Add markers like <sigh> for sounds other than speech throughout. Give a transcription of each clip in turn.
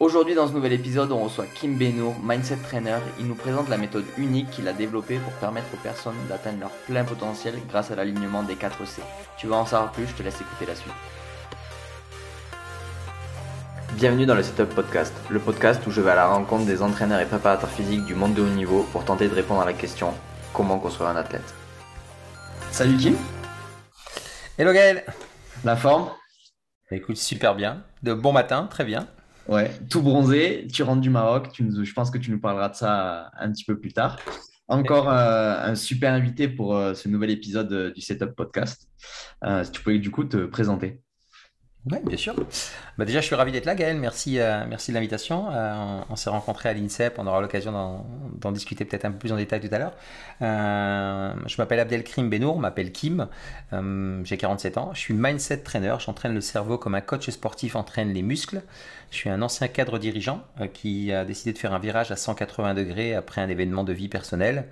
Aujourd'hui, dans ce nouvel épisode, on reçoit Kim Benour, Mindset Trainer. Il nous présente la méthode unique qu'il a développée pour permettre aux personnes d'atteindre leur plein potentiel grâce à l'alignement des 4 C. Tu vas en savoir plus, je te laisse écouter la suite. Bienvenue dans le Setup Podcast, le podcast où je vais à la rencontre des entraîneurs et préparateurs physiques du monde de haut niveau pour tenter de répondre à la question comment construire un athlète? Salut Kim Hello Gaël La forme Écoute, super bien. De bon matin, très bien. Ouais, tout bronzé, tu rentres du Maroc, tu je pense que tu nous parleras de ça un petit peu plus tard. Encore euh, un super invité pour euh, ce nouvel épisode euh, du Setup Podcast. si tu pouvais du coup te présenter. Oui, bien sûr. Bah déjà, je suis ravi d'être là, Gaël. Merci, euh, merci de l'invitation. Euh, on, s'est rencontrés à l'INSEP. On aura l'occasion d'en discuter peut-être un peu plus en détail tout à l'heure. Euh, je m'appelle Abdelkrim Benour, m'appelle Kim. J'ai 47 ans. Je suis mindset trainer. J'entraîne le cerveau comme un coach sportif entraîne les muscles. Je suis un ancien cadre dirigeant qui a décidé de faire un virage à 180 degrés après un événement de vie personnelle.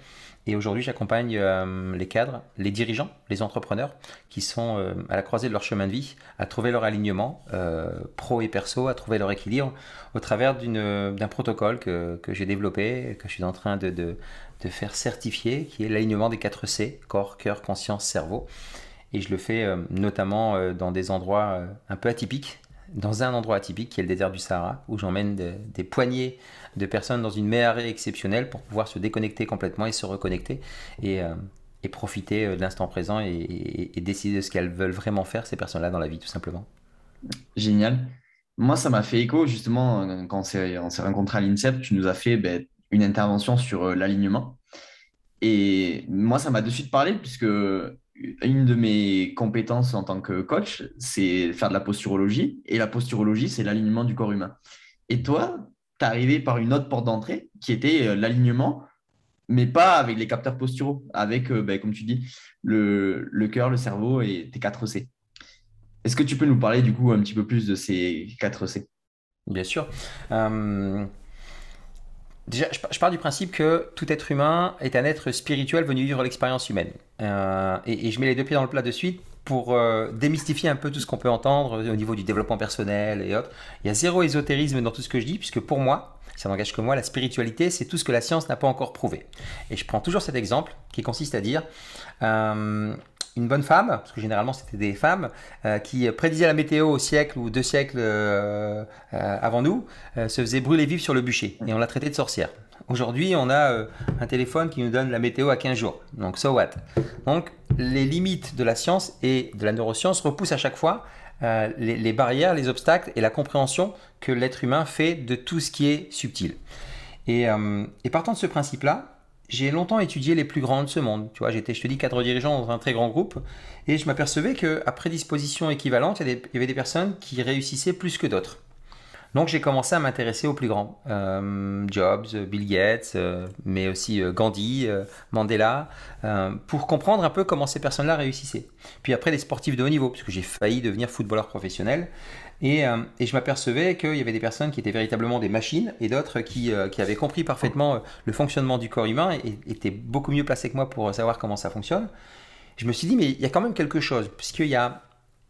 Et aujourd'hui, j'accompagne euh, les cadres, les dirigeants, les entrepreneurs qui sont euh, à la croisée de leur chemin de vie, à trouver leur alignement euh, pro et perso, à trouver leur équilibre au travers d'un protocole que, j'ai développé, que je suis en train de, de, de faire certifier, qui est l'alignement des 4 C, corps, cœur, conscience, cerveau. Et je le fais notamment dans des endroits un peu atypiques, dans un endroit atypique qui est le désert du Sahara, où j'emmène des poignées de personnes dans une mer exceptionnelle pour pouvoir se déconnecter complètement et se reconnecter et, euh, profiter euh, de l'instant présent et, décider de ce qu'elles veulent vraiment faire, ces personnes-là, dans la vie, tout simplement. Génial. Moi, ça m'a fait écho, justement, euh, quand on s'est rencontrés à l'INSEP, tu nous as fait ben, une intervention sur l'alignement. Et moi, ça m'a de suite parlé, puisque une de mes compétences en tant que coach, c'est faire de la posturologie. Et la posturologie, c'est l'alignement du corps humain. Et toi, tu arrivé par une autre porte d'entrée qui était euh, l'alignement, mais pas avec les capteurs posturaux, avec, euh, ben, comme tu dis, le, le cœur, le cerveau et tes 4 C. Est-ce que tu peux nous parler du coup un petit peu plus de ces 4 C? Bien sûr. Euh, déjà, je, pars du principe que tout être humain est un être spirituel venu vivre l'expérience humaine. Et, et, je mets les deux pieds dans le plat de suite pour euh, démystifier un peu tout ce qu'on peut entendre au niveau du développement personnel et autres. Il y a zéro ésotérisme dans tout ce que je dis, puisque pour moi, ça n'engage que moi, la spiritualité, c'est tout ce que la science n'a pas encore prouvé. Et je prends toujours cet exemple qui consiste à dire euh, une bonne femme, parce que généralement c'était des femmes, euh, qui prédisaient la météo au siècle ou deux siècles avant nous, se faisait brûler vive sur le bûcher, et on l'a traitée de sorcière. Aujourd'hui, on a euh, un téléphone qui nous donne la météo à 15 jours. Donc, so what? Donc, les limites de la science et de la neuroscience repoussent à chaque fois euh, les, barrières, les obstacles et la compréhension que l'être humain fait de tout ce qui est subtil. Et, euh, partant de ce principe-là, j'ai longtemps étudié les plus grands de ce monde. Tu vois, j'étais, je te dis, cadre dirigeant dans un très grand groupe, et je m'apercevais qu'à prédisposition équivalente, il y avait des personnes qui réussissaient plus que d'autres. Donc j'ai commencé à m'intéresser aux plus grands. Euh, Jobs, Bill Gates, euh, mais aussi euh, Gandhi, Mandela, pour comprendre un peu comment ces personnes-là réussissaient. Puis après les sportifs de haut niveau, puisque j'ai failli devenir footballeur professionnel. Et, je m'apercevais qu'il y avait des personnes qui étaient véritablement des machines et d'autres qui, avaient compris parfaitement le fonctionnement du corps humain et étaient beaucoup mieux placés que moi pour savoir comment ça fonctionne. Je me suis dit, mais il y a quand même quelque chose, puisqu'il y a,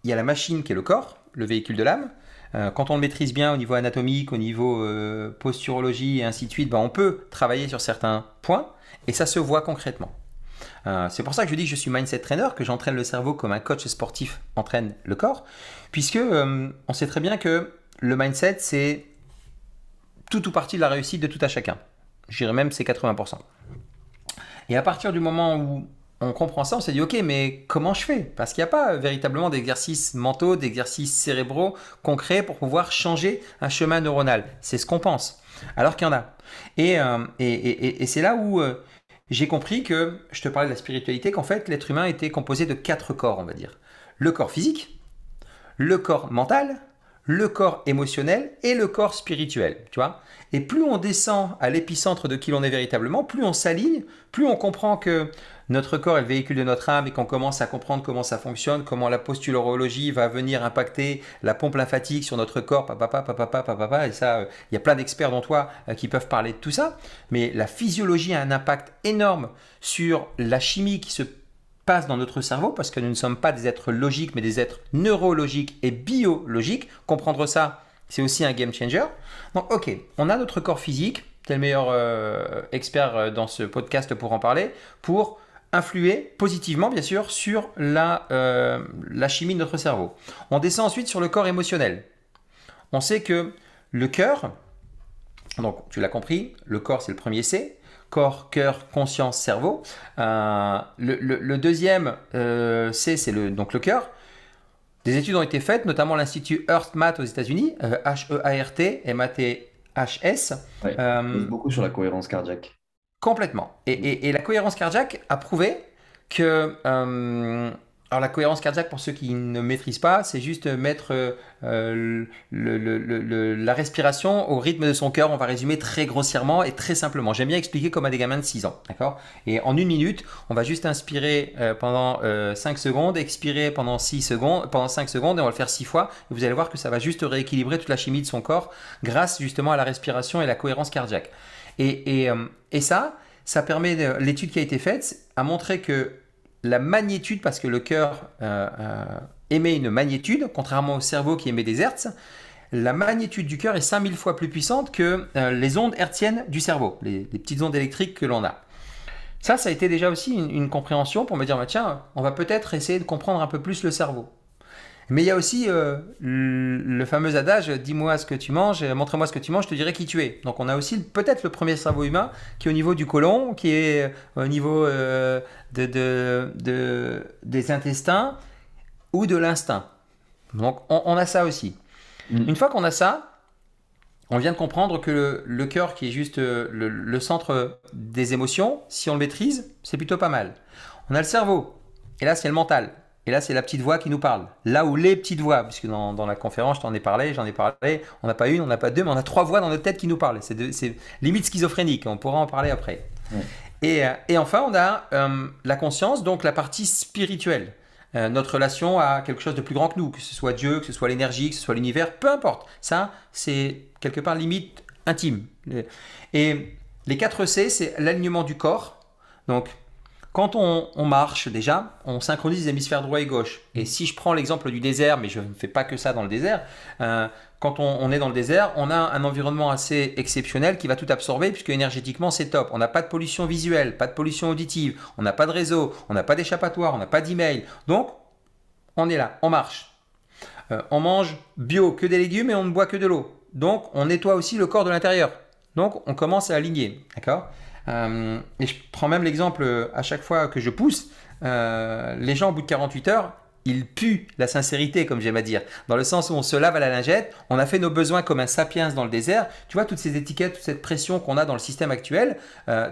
il y a la machine qui est le corps, le véhicule de l'âme, euh, quand on le maîtrise bien au niveau anatomique, au niveau euh, posturologie et ainsi de suite, ben, on peut travailler sur certains points et ça se voit concrètement. Euh, c'est pour ça que je dis que je suis mindset trainer, que j'entraîne le cerveau comme un coach sportif entraîne le corps, puisque on sait très bien que le mindset, c'est tout ou partie de la réussite de tout à chacun. Je dirais même c'est 80%. Et à partir du moment où on comprend ça, on s'est dit ok, mais comment je fais? Parce qu'il n'y a pas véritablement d'exercices mentaux, d'exercices cérébraux concrets pour pouvoir changer un chemin neuronal. C'est ce qu'on pense, alors qu'il y en a. Et, euh, et, c'est là où euh, j'ai compris que, je te parlais de la spiritualité, qu'en fait l'être humain était composé de quatre corps, on va dire. Le corps physique, le corps mental, le corps émotionnel et le corps spirituel, tu vois. Et plus on descend à l'épicentre de qui l'on est véritablement, plus on s'aligne, plus on comprend que notre corps est le véhicule de notre âme et qu'on commence à comprendre comment ça fonctionne, comment la posturologie va venir impacter la pompe lymphatique sur notre corps, papa, papa, papa, papa, et ça, euh, il y a plein d'experts dont toi euh, qui peuvent parler de tout ça, mais la physiologie a un impact énorme sur la chimie qui se passe dans notre cerveau, parce que nous ne sommes pas des êtres logiques, mais des êtres neurologiques et biologiques. Comprendre ça, c'est aussi un game changer. Donc ok, on a notre corps physique, tu es le meilleur euh, expert dans ce podcast pour en parler, pour influer positivement bien sûr sur la, euh, la chimie de notre cerveau. On descend ensuite sur le corps émotionnel. On sait que le cœur, donc tu l'as compris, le corps c'est le premier C, corps, cœur, conscience, cerveau. le, le, deuxième C c'est le, donc le cœur. Des études ont été faites, notamment l'Institut Earth-Math aux États-Unis, H-E-A-R-T, M-A-T-H-S. Euh, beaucoup sur la cohérence cardiaque. Complètement. Et, la cohérence cardiaque a prouvé que euh, alors la cohérence cardiaque, pour ceux qui ne maîtrisent pas, c'est juste mettre euh, la respiration au rythme de son cœur. On va résumer très grossièrement et très simplement. J'aime bien expliquer comme à des gamins de 6 ans. D'accord? Et en une minute, on va juste inspirer euh, pendant 5 euh, secondes, expirer pendant 6 secondes, pendant 5 secondes, et on va le faire 6 fois. Et vous allez voir que ça va juste rééquilibrer toute la chimie de son corps grâce justement à la respiration et la cohérence cardiaque. Et, et, ça, ça permet, l'étude qui a été faite a montré que la magnitude, parce que le cœur euh, euh, émet une magnitude, contrairement au cerveau qui émet des hertz, la magnitude du cœur est 5000 fois plus puissante que euh, les ondes hertziennes du cerveau, les, petites ondes électriques que l'on a. Ça, ça a été déjà aussi une, compréhension pour me dire, bah, tiens, on va peut-être essayer de comprendre un peu plus le cerveau. Mais il y a aussi euh, le fameux adage dis-moi ce que tu manges, montre-moi ce que tu manges, je te dirai qui tu es. Donc on a aussi peut-être le premier cerveau humain qui est au niveau du côlon, qui est euh, au niveau euh, de, des intestins ou de l'instinct. Donc on, a ça aussi. Mm. Une fois qu'on a ça, on vient de comprendre que le, cœur, qui est juste le, le centre des émotions, si on le maîtrise, c'est plutôt pas mal. On a le cerveau, et là c'est le mental. Et là, c'est la petite voix qui nous parle. Là où les petites voix, puisque dans, dans la conférence, je t'en ai parlé, j'en ai parlé, on n'a pas une, on n'a pas deux, mais on a trois voix dans notre tête qui nous parlent. C'est limite schizophrénique, on pourra en parler après. Et, euh, et, enfin, on a euh, la conscience, donc la partie spirituelle. Euh, notre relation à quelque chose de plus grand que nous, que ce soit Dieu, que ce soit l'énergie, que ce soit l'univers, peu importe. Ça, c'est quelque part limite intime. Et les 4 C, c'est l'alignement du corps. Donc, quand on, marche déjà, on synchronise les hémisphères droit et gauche. Et si je prends l'exemple du désert, mais je ne fais pas que ça dans le désert, euh, quand on, est dans le désert, on a un environnement assez exceptionnel qui va tout absorber puisque énergétiquement c'est top. On n'a pas de pollution visuelle, pas de pollution auditive, on n'a pas de réseau, on n'a pas d'échappatoire, on n'a pas d'email. Donc on est là, on marche. Euh, on mange bio, que des légumes et on ne boit que de l'eau. Donc on nettoie aussi le corps de l'intérieur. Donc on commence à aligner, d'accord? Euh, et je prends même l'exemple euh, à chaque fois que je pousse, euh, les gens au bout de 48 heures, ils puent la sincérité, comme j'aime à dire. Dans le sens où on se lave à la lingette, on a fait nos besoins comme un sapiens dans le désert. Tu vois, toutes ces étiquettes, toute cette pression qu'on a dans le système actuel,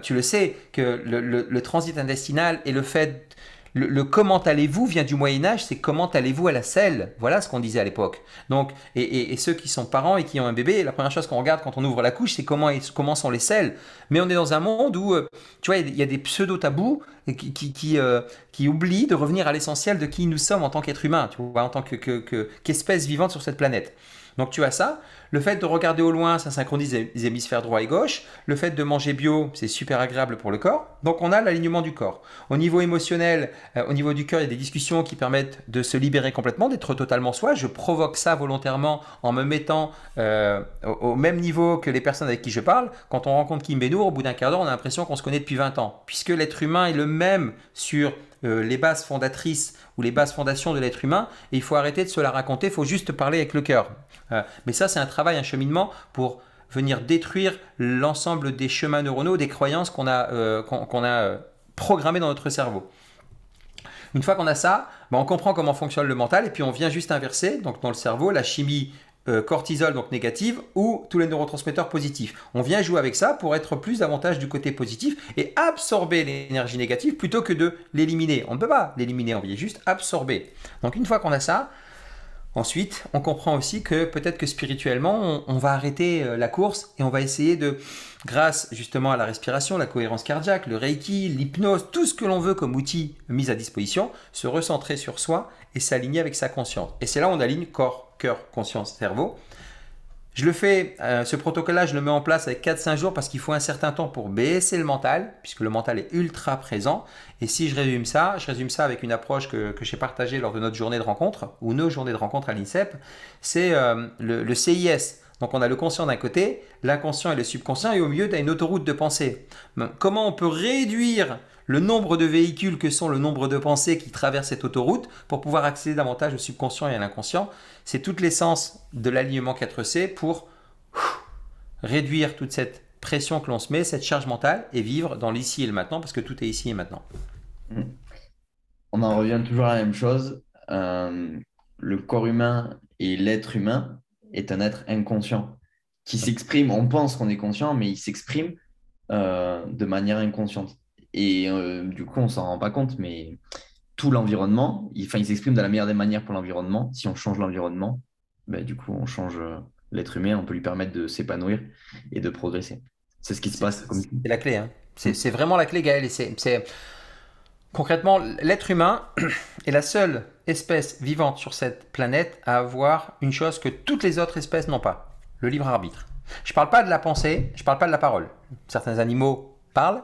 tu le sais, que le, transit intestinal et le fait le, comment allez-vous vient du Moyen Âge, c'est comment allez-vous à la selle. Voilà ce qu'on disait à l'époque. Donc, et, ceux qui sont parents et qui ont un bébé, la première chose qu'on regarde quand on ouvre la couche, c'est comment, comment sont les selles. Mais on est dans un monde où, euh, tu vois, il y a des pseudo-tabous qui, qui, euh, qui, oublient de revenir à l'essentiel de qui nous sommes en tant qu'être humain, tu vois, en tant qu'espèce vivante sur cette planète. Donc tu as ça. Le fait de regarder au loin, ça synchronise les hémisphères droit et gauche. Le fait de manger bio, c'est super agréable pour le corps. Donc on a l'alignement du corps. Au niveau émotionnel, euh, au niveau du cœur, il y a des discussions qui permettent de se libérer complètement, d'être totalement soi. Je provoque ça volontairement en me mettant euh, au, même niveau que les personnes avec qui je parle. Quand on rencontre Kim Benour, au bout d'un quart d'heure, on a l'impression qu'on se connaît depuis 20 ans. Puisque l'être humain est le même sur euh, les bases fondatrices ou les bases fondations de l'être humain, il faut arrêter de se la raconter, il faut juste parler avec le cœur. Euh, mais ça, c'est un travail, un cheminement pour venir détruire l'ensemble des chemins neuronaux, des croyances qu'on a, euh, a programmées dans notre cerveau. Une fois qu'on a ça, ben, on comprend comment fonctionne le mental et puis on vient juste inverser, donc dans le cerveau, la chimie euh, cortisol donc négative ou tous les neurotransmetteurs positifs. On vient jouer avec ça pour être plus davantage du côté positif et absorber l'énergie négative plutôt que de l'éliminer. On ne peut pas l'éliminer, on vient juste absorber. Donc une fois qu'on a ça, Ensuite, on comprend aussi que peut-être que spirituellement, on, va arrêter euh, la course et on va essayer de, grâce justement à la respiration, la cohérence cardiaque, le reiki, l'hypnose, tout ce que l'on veut comme outil mis à disposition, se recentrer sur soi et s'aligner avec sa conscience. Et c'est là où on aligne corps, cœur, conscience, cerveau. Je le fais, euh, ce protocole-là, je le mets en place avec 4-5 jours parce qu'il faut un certain temps pour baisser le mental, puisque le mental est ultra présent. Et si je résume ça, je résume ça avec une approche que, j'ai partagée lors de notre journée de rencontre, ou nos journées de rencontre à l'INSEP, c'est euh, le, CIS. Donc on a le conscient d'un côté, l'inconscient et le subconscient, et au milieu, tu as une autoroute de pensée. Comment on peut réduire le nombre de véhicules que sont le nombre de pensées qui traversent cette autoroute pour pouvoir accéder davantage au subconscient et à l'inconscient c'est toute l'essence de l'alignement 4C pour réduire toute cette pression que l'on se met, cette charge mentale, et vivre dans l'ici et le maintenant, parce que tout est ici et maintenant. Mmh. On en revient toujours à la même chose. Euh, le corps humain et l'être humain est un être inconscient qui s'exprime. On pense qu'on est conscient, mais il s'exprime euh, de manière inconsciente. Et euh, du coup, on s'en rend pas compte, mais tout l'environnement. Il, enfin, il s'exprime de la meilleure des manières pour l'environnement. Si on change l'environnement, ben, du coup, on change euh, l'être humain, on peut lui permettre de s'épanouir et de progresser. C'est ce qui se passe. C'est la clé. Hein. C'est vraiment la clé, Gaël. c'est concrètement l'être humain <clears throat> est la seule espèce vivante sur cette planète à avoir une chose que toutes les autres espèces n'ont pas le libre arbitre. Je ne parle pas de la pensée, je ne parle pas de la parole. Certains animaux parlent,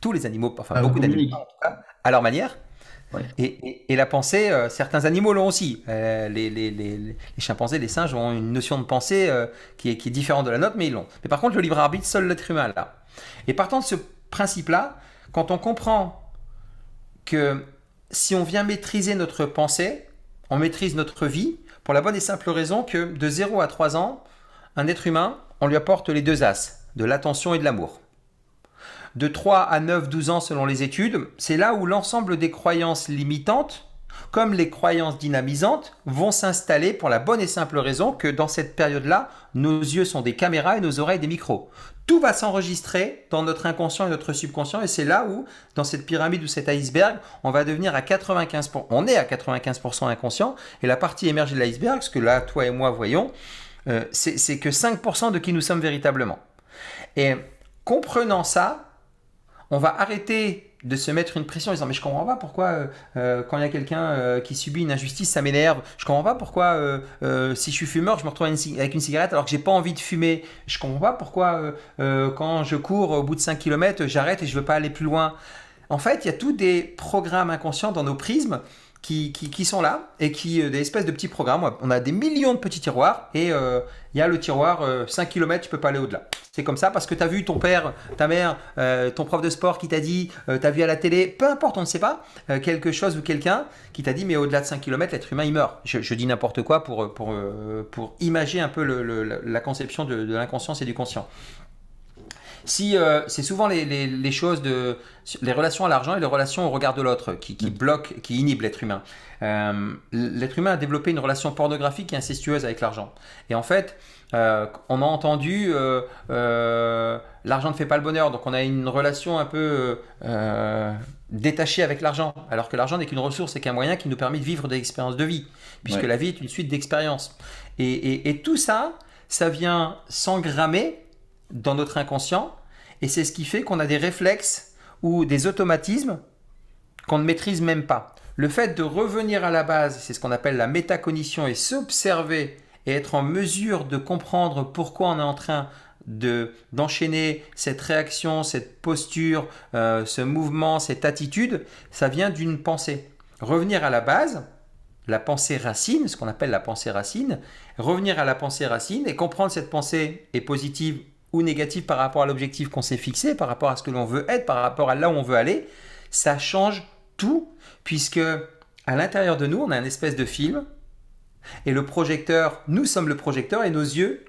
tous les animaux, enfin ah, beaucoup d'animaux en tout cas, à leur manière. Et, la pensée, euh, certains animaux l'ont aussi. Euh, les, chimpanzés, les singes ont une notion de pensée euh, qui, est, qui, est, différente de la nôtre, mais ils l'ont. Mais par contre, le libre arbitre, seul l'être humain là. Et partant de ce principe-là, quand on comprend que si on vient maîtriser notre pensée, on maîtrise notre vie, pour la bonne et simple raison que de 0 à 3 ans, un être humain, on lui apporte les deux as, de l'attention et de l'amour de 3 à 9, 12 ans selon les études, c'est là où l'ensemble des croyances limitantes, comme les croyances dynamisantes, vont s'installer pour la bonne et simple raison que dans cette période-là, nos yeux sont des caméras et nos oreilles des micros. Tout va s'enregistrer dans notre inconscient et notre subconscient et c'est là où, dans cette pyramide ou cet iceberg, on va devenir à 95%, on est à 95% inconscient et la partie émergée de l'iceberg, ce que là, toi et moi voyons, euh, c'est que 5% de qui nous sommes véritablement. Et comprenant ça, on va arrêter de se mettre une pression en disant mais je comprends pas pourquoi euh, euh, quand il y a quelqu'un euh, qui subit une injustice ça m'énerve. Je comprends pas pourquoi si je suis fumeur je me retrouve avec une cigarette alors que j'ai pas envie de fumer. Je comprends pas pourquoi quand je cours au bout de 5 km j'arrête et je veux pas aller plus loin. En fait il y a tous des programmes inconscients dans nos prismes qui, sont là et qui, euh, des espèces de petits programmes. On a des millions de petits tiroirs et euh, il y a le tiroir 5 euh, km, tu peux pas aller au-delà. C'est comme ça parce que tu as vu ton père, ta mère, ton prof de sport qui t'a dit, tu as vu à la télé, peu importe, on ne sait pas, quelque chose ou quelqu'un qui t'a dit, mais au-delà de 5 km, l'être humain, il meurt. Je, dis n'importe quoi pour, pour, pour imager un peu la conception de l'inconscience et du conscient. Si euh, c'est souvent les, choses de les relations à l'argent et les relations au regard de l'autre qui, mm. bloquent, qui inhibent l'être humain. Euh, l'être humain a développé une relation pornographique et incestueuse avec l'argent. Et en fait, euh, on a entendu l'argent ne fait pas le bonheur, donc on a une relation un peu détachée avec l'argent, alors que l'argent n'est qu'une ressource et qu'un moyen qui nous permet de vivre des expériences de vie, puisque la vie est une suite d'expériences. Et, et tout ça, ça vient s'engrammer dans notre inconscient, et c'est ce qui fait qu'on a des réflexes ou des automatismes qu'on ne maîtrise même pas. Le fait de revenir à la base, c'est ce qu'on appelle la métacognition, et s'observer et être en mesure de comprendre pourquoi on est en train de d'enchaîner cette réaction, cette posture, euh, ce mouvement, cette attitude, ça vient d'une pensée. Revenir à la base, la pensée racine, ce qu'on appelle la pensée racine, revenir à la pensée racine et comprendre cette pensée est positive ou négatif par rapport à l'objectif qu'on s'est fixé, par rapport à ce que l'on veut être, par rapport à là où on veut aller, ça change tout, puisque à l'intérieur de nous, on a une espèce de film, et le projecteur, nous sommes le projecteur, et nos yeux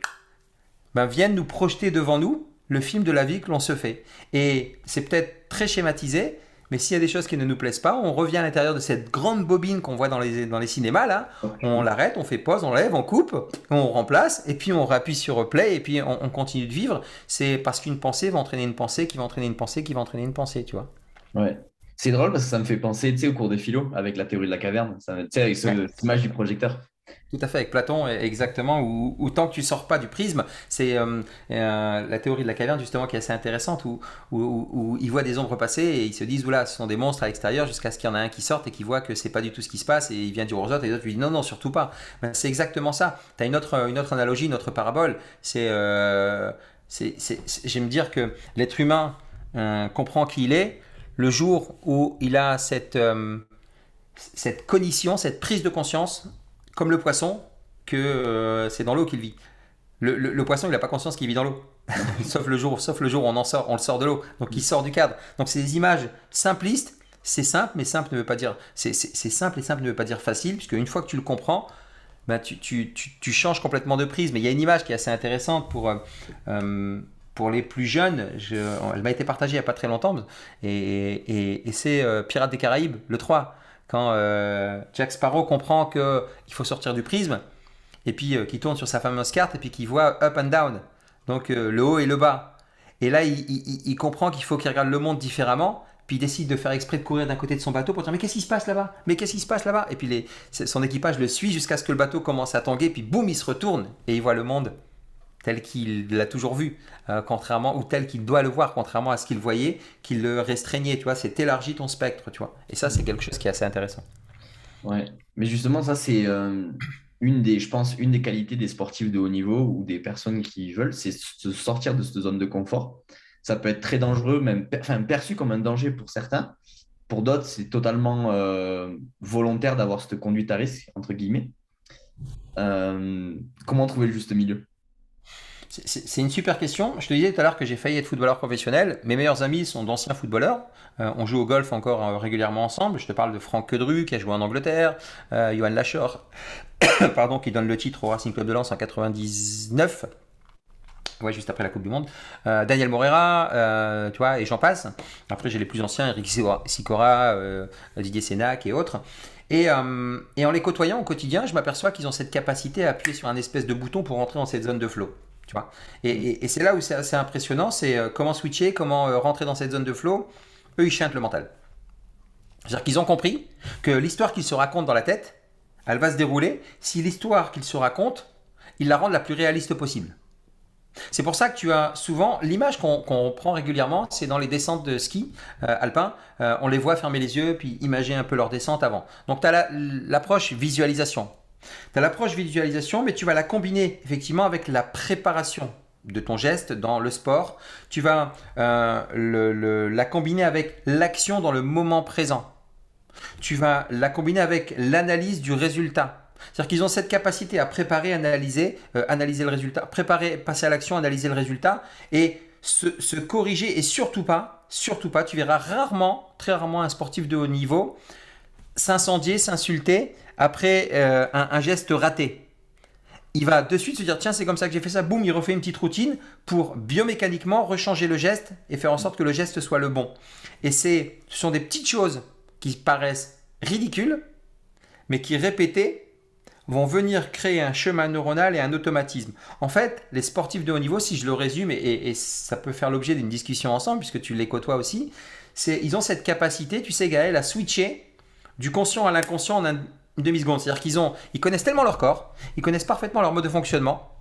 ben, viennent nous projeter devant nous le film de la vie que l'on se fait. Et c'est peut-être très schématisé, mais s'il y a des choses qui ne nous plaisent pas, on revient à l'intérieur de cette grande bobine qu'on voit dans les, dans les cinémas, là. On l'arrête, on fait pause, on lève, on coupe, on remplace, et puis on rappuie sur play, et puis on, continue de vivre. C'est parce qu'une pensée va entraîner une pensée, qui va entraîner une pensée, qui va entraîner une pensée, tu vois. Ouais. C'est drôle parce que ça me fait penser, tu sais, au cours des philo, avec la théorie de la caverne, ça, tu sais, avec cette image du projecteur. Tout à fait, avec Platon, exactement, où, tant que tu sors pas du prisme, c'est euh, euh, la théorie de la caverne justement qui est assez intéressante, où, où, ils voient des ombres passer et ils se disent, oula, ce sont des monstres à l'extérieur, jusqu'à ce qu'il y en a un qui sorte et qui voit que c'est pas du tout ce qui se passe, et il vient dire aux autres, et les autres lui disent, non, non, surtout pas. Ben, c'est exactement ça. Tu as une autre, une autre analogie, une autre parabole, c'est, euh, j'aime dire que l'être humain comprend qui il est le jour où il a cette, cette cognition, cette prise de conscience comme le poisson, que euh, c'est dans l'eau qu'il vit. Le, poisson, il n'a pas conscience qu'il vit dans l'eau. <laughs> sauf, le jour, sauf le jour où on, en sort, on le sort de l'eau. Donc il sort du cadre. Donc c'est des images simplistes. C'est simple, mais simple ne veut pas dire. C'est simple et simple ne veut pas dire facile, puisque une fois que tu le comprends, ben, tu, tu, tu, changes complètement de prise. Mais il y a une image qui est assez intéressante pour, euh, euh, pour les plus jeunes. Je, elle m'a été partagée il n'y a pas très longtemps. Et, et, et c'est Pirates des Caraïbes, le 3 quand euh, Jack Sparrow comprend qu'il faut sortir du prisme, et puis euh, qu'il tourne sur sa fameuse carte, et puis qu'il voit up and down, donc euh, le haut et le bas. Et là, il, comprend qu'il faut qu'il regarde le monde différemment, puis il décide de faire exprès de courir d'un côté de son bateau pour dire mais qu'est-ce qui se passe là-bas? Mais qu'est-ce qui se passe là-bas? Et puis son équipage le suit jusqu'à ce que le bateau commence à tanguer, puis boum, il se retourne et il voit le monde tel qu'il l'a toujours vu, euh, contrairement ou tel qu'il doit le voir, contrairement à ce qu'il voyait, qu'il le restreignait. Tu vois, c'est élargi ton spectre, tu vois. Et ça, c'est quelque chose qui est assez intéressant. Ouais, mais justement, ça, c'est euh, une des, je pense, une des qualités des sportifs de haut niveau ou des personnes qui veulent, c'est se sortir de cette zone de confort. Ça peut être très dangereux, même perçu comme un danger pour certains. Pour d'autres, c'est totalement euh, volontaire d'avoir cette conduite à risque, entre guillemets. comment trouver le juste milieu? C'est une super question. Je te disais tout à l'heure que j'ai failli être footballeur professionnel. Mes meilleurs amis sont d'anciens footballeurs. Euh, on joue au golf encore euh, régulièrement ensemble. Je te parle de Franck Quedru qui a joué en Angleterre, euh, Johan Lachor, <coughs> pardon, qui donne le titre au Racing Club de Lens en 99. Ouais, juste après la Coupe du Monde. Daniel Morera, tu vois, et j'en passe. Après, j'ai les plus anciens, Eric Sicora, Didier Sénac et autres. Et, en les côtoyant au quotidien, je m'aperçois qu'ils ont cette capacité à appuyer sur un espèce de bouton pour rentrer dans cette zone de flow. Et, c'est là où c'est assez impressionnant, c'est euh, comment switcher, comment euh, rentrer dans cette zone de flow. Eux, ils chantent le mental. C'est-à-dire qu'ils ont compris que l'histoire qu'ils se racontent dans la tête, elle va se dérouler si l'histoire qu'ils se racontent, ils la rendent la plus réaliste possible. C'est pour ça que tu as souvent l'image qu'on prend régulièrement, c'est dans les descentes de ski euh, alpin. on les voit fermer les yeux puis imaginer un peu leur descente avant. Donc tu as l'approche visualisation. Tu as l'approche visualisation, mais tu vas la combiner effectivement avec la préparation de ton geste dans le sport. Tu vas euh, la combiner avec l'action dans le moment présent. Tu vas la combiner avec l'analyse du résultat. C'est-à-dire qu'ils ont cette capacité à préparer, analyser, euh, analyser le résultat, préparer, passer à l'action, analyser le résultat et se, se, corriger et surtout pas, surtout pas, tu verras rarement, très rarement un sportif de haut niveau s'incendier, s'insulter après euh, un, geste raté. Il va de suite se dire tiens c'est comme ça que j'ai fait ça, boum, il refait une petite routine pour biomécaniquement rechanger le geste et faire en sorte que le geste soit le bon. Et c'est, ce sont des petites choses qui paraissent ridicules, mais qui répétées vont venir créer un chemin neuronal et un automatisme. En fait, les sportifs de haut niveau, si je le résume, et, ça peut faire l'objet d'une discussion ensemble, puisque tu les côtoies aussi, ils ont cette capacité, tu sais Gaël, à switcher du conscient à l'inconscient en une demi-seconde. C'est-à-dire qu'ils ont, ils connaissent tellement leur corps, ils connaissent parfaitement leur mode de fonctionnement,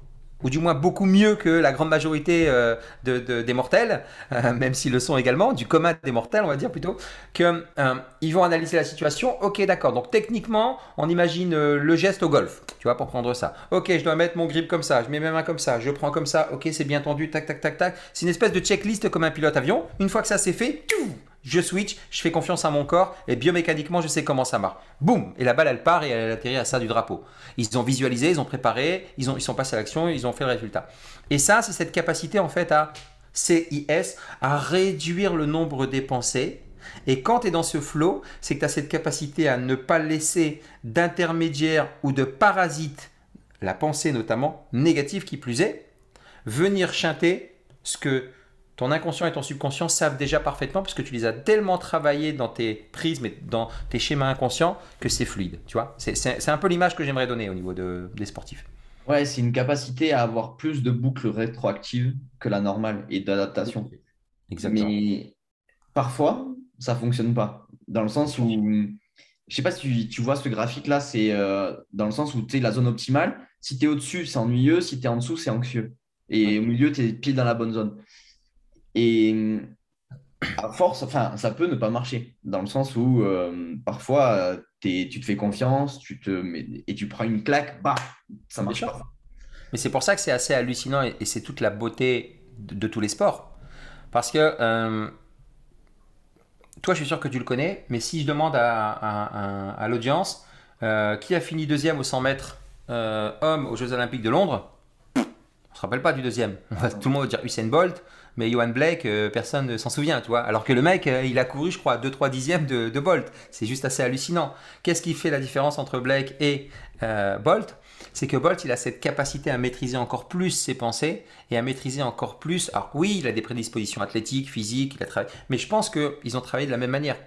ou du moins beaucoup mieux que la grande majorité euh, des mortels, <laughs> euh, même s'ils le sont également, du commun des mortels, on va dire plutôt, qu'ils euh, vont analyser la situation. Ok, d'accord. Donc techniquement, on imagine le geste au golf, tu vois, pour prendre ça. Ok, je dois mettre mon grip comme ça, je mets mes mains comme ça, je prends comme ça. Ok, c'est bien tendu, tac, tac, tac, tac. C'est une espèce de checklist comme un pilote avion. Une fois que ça c'est fait, je switch, je fais confiance à mon corps et biomécaniquement, je sais comment ça marche. Boum Et la balle, elle part et elle atterrit à ça du drapeau. Ils ont visualisé, ils ont préparé, ils, ont, ils sont passés à l'action, ils ont fait le résultat. Et ça, c'est cette capacité en fait à CIS, à réduire le nombre des pensées. Et quand tu es dans ce flow, c'est que tu as cette capacité à ne pas laisser d'intermédiaire ou de parasite, la pensée notamment, négative qui plus est, venir chanter ce que ton inconscient et ton subconscient savent déjà parfaitement parce que tu les as tellement travaillés dans tes prismes et dans tes schémas inconscients que c'est fluide. Tu vois, c'est un peu l'image que j'aimerais donner au niveau de, des sportifs. Ouais, c'est une capacité à avoir plus de boucles rétroactives que la normale et d'adaptation. Exactement. Mais parfois, ça fonctionne pas. Dans le sens où je sais pas si tu, vois ce graphique-là, c'est euh, dans le sens où tu es la zone optimale. Si tu es au-dessus, c'est ennuyeux. Si tu es en dessous, c'est anxieux. Et au milieu, tu es pile dans la bonne zone. Et à force, enfin, ça peut ne pas marcher, dans le sens où euh, parfois, tu te fais confiance tu te, et tu prends une claque, bah, ça marche pas. Mais c'est pour ça que c'est assez hallucinant et, c'est toute la beauté de, tous les sports. Parce que euh, toi, je suis sûr que tu le connais, mais si je demande à, l'audience euh, qui a fini deuxième au 100 mètres homme aux Jeux Olympiques de Londres, on se rappelle pas du deuxième. <laughs> Tout le monde va dire Usain Bolt, mais Johan Blake, euh, personne ne s'en souvient, tu vois. Alors que le mec, euh, il a couru, je crois, 2-3 dixièmes de, Bolt. C'est juste assez hallucinant. Qu'est-ce qui fait la différence entre Blake et euh, Bolt? C'est que Bolt, il a cette capacité à maîtriser encore plus ses pensées et à maîtriser encore plus. Alors oui, il a des prédispositions athlétiques, physiques, il a travaillé, mais je pense qu'ils ont travaillé de la même manière,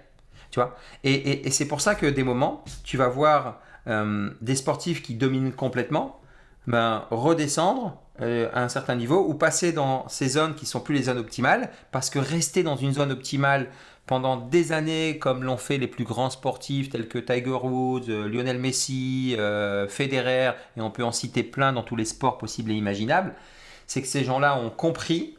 tu vois. Et, c'est pour ça que des moments, tu vas voir des sportifs qui dominent complètement, ben, redescendre euh, à un certain niveau ou passer dans ces zones qui sont plus les zones optimales parce que rester dans une zone optimale pendant des années comme l'ont fait les plus grands sportifs tels que Tiger Woods, euh, Lionel Messi, euh, Federer et on peut en citer plein dans tous les sports possibles et imaginables, c'est que ces gens-là ont compris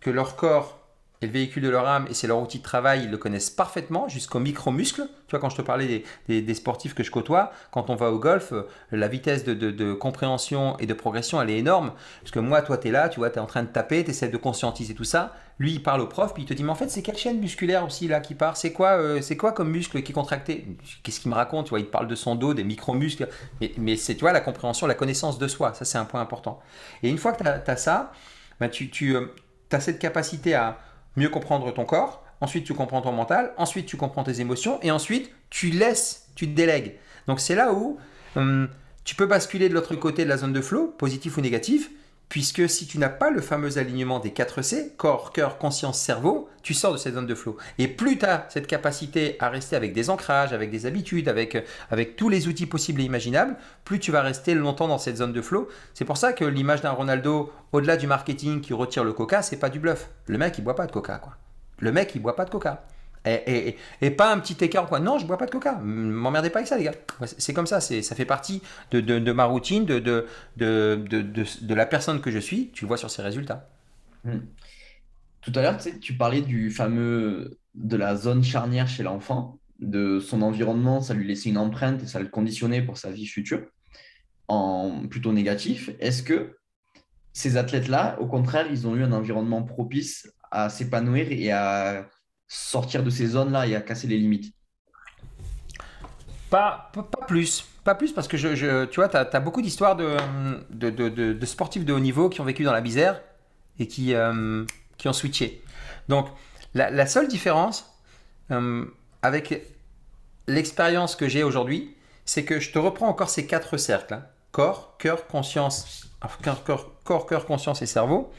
que leur corps le véhicule de leur âme et c'est leur outil de travail, ils le connaissent parfaitement jusqu'au micro-muscle. Tu vois, quand je te parlais des, sportifs que je côtoie, quand on va au golf, euh, la vitesse de, compréhension et de progression, elle est énorme. Parce que moi, toi, tu es là, tu vois, tu es en train de taper, tu essaies de conscientiser tout ça. Lui, il parle au prof, puis il te dit, mais en fait, c'est quelle chaîne musculaire aussi là qui part? C'est quoi, euh, quoi comme muscle qui est contracté? Qu'est-ce qu'il me raconte? Tu vois, il parle de son dos, des micro-muscles. Mais, c'est, tu vois, la compréhension, la connaissance de soi, ça, c'est un point important. Et une fois que tu as, ça, ben, tu, tu euh, as cette capacité à mieux comprendre ton corps, ensuite tu comprends ton mental, ensuite tu comprends tes émotions, et ensuite tu laisses, tu te délègues. Donc c'est là où hum, tu peux basculer de l'autre côté de la zone de flow, positif ou négatif, puisque si tu n'as pas le fameux alignement des 4 C, corps, cœur, conscience, cerveau, tu sors de cette zone de flow. Et plus tu as cette capacité à rester avec des ancrages, avec des habitudes, avec, avec tous les outils possibles et imaginables, plus tu vas rester longtemps dans cette zone de flow. C'est pour ça que l'image d'un Ronaldo, au-delà du marketing qui retire le coca, c'est pas du bluff. Le mec, il boit pas de coca, quoi. Le mec, il boit pas de coca. Et, pas un petit écart quoi. Non, je bois pas de coca. M'emmerdez pas avec ça, les gars. C'est comme ça. Ça fait partie de, ma routine, de, la personne que je suis. Tu le vois sur ses résultats. Hmm. Tout à l'heure, tu parlais du fameux de la zone charnière chez l'enfant, de son environnement, ça lui laissait une empreinte et ça le conditionnait pour sa vie future, en plutôt négatif. Est-ce que ces athlètes-là, au contraire, ils ont eu un environnement propice à s'épanouir et à sortir de ces zones-là et à casser les limites pas, pas, plus. Pas plus parce que je, tu vois, tu as, beaucoup d'histoires de de, sportifs de haut niveau qui ont vécu dans la misère et qui, euh, qui ont switché. Donc, la, seule différence euh, avec l'expérience que j'ai aujourd'hui, c'est que je te reprends encore ces quatre cercles hein. corps, cœur, conscience, corps, corps, cœur, conscience et cerveau.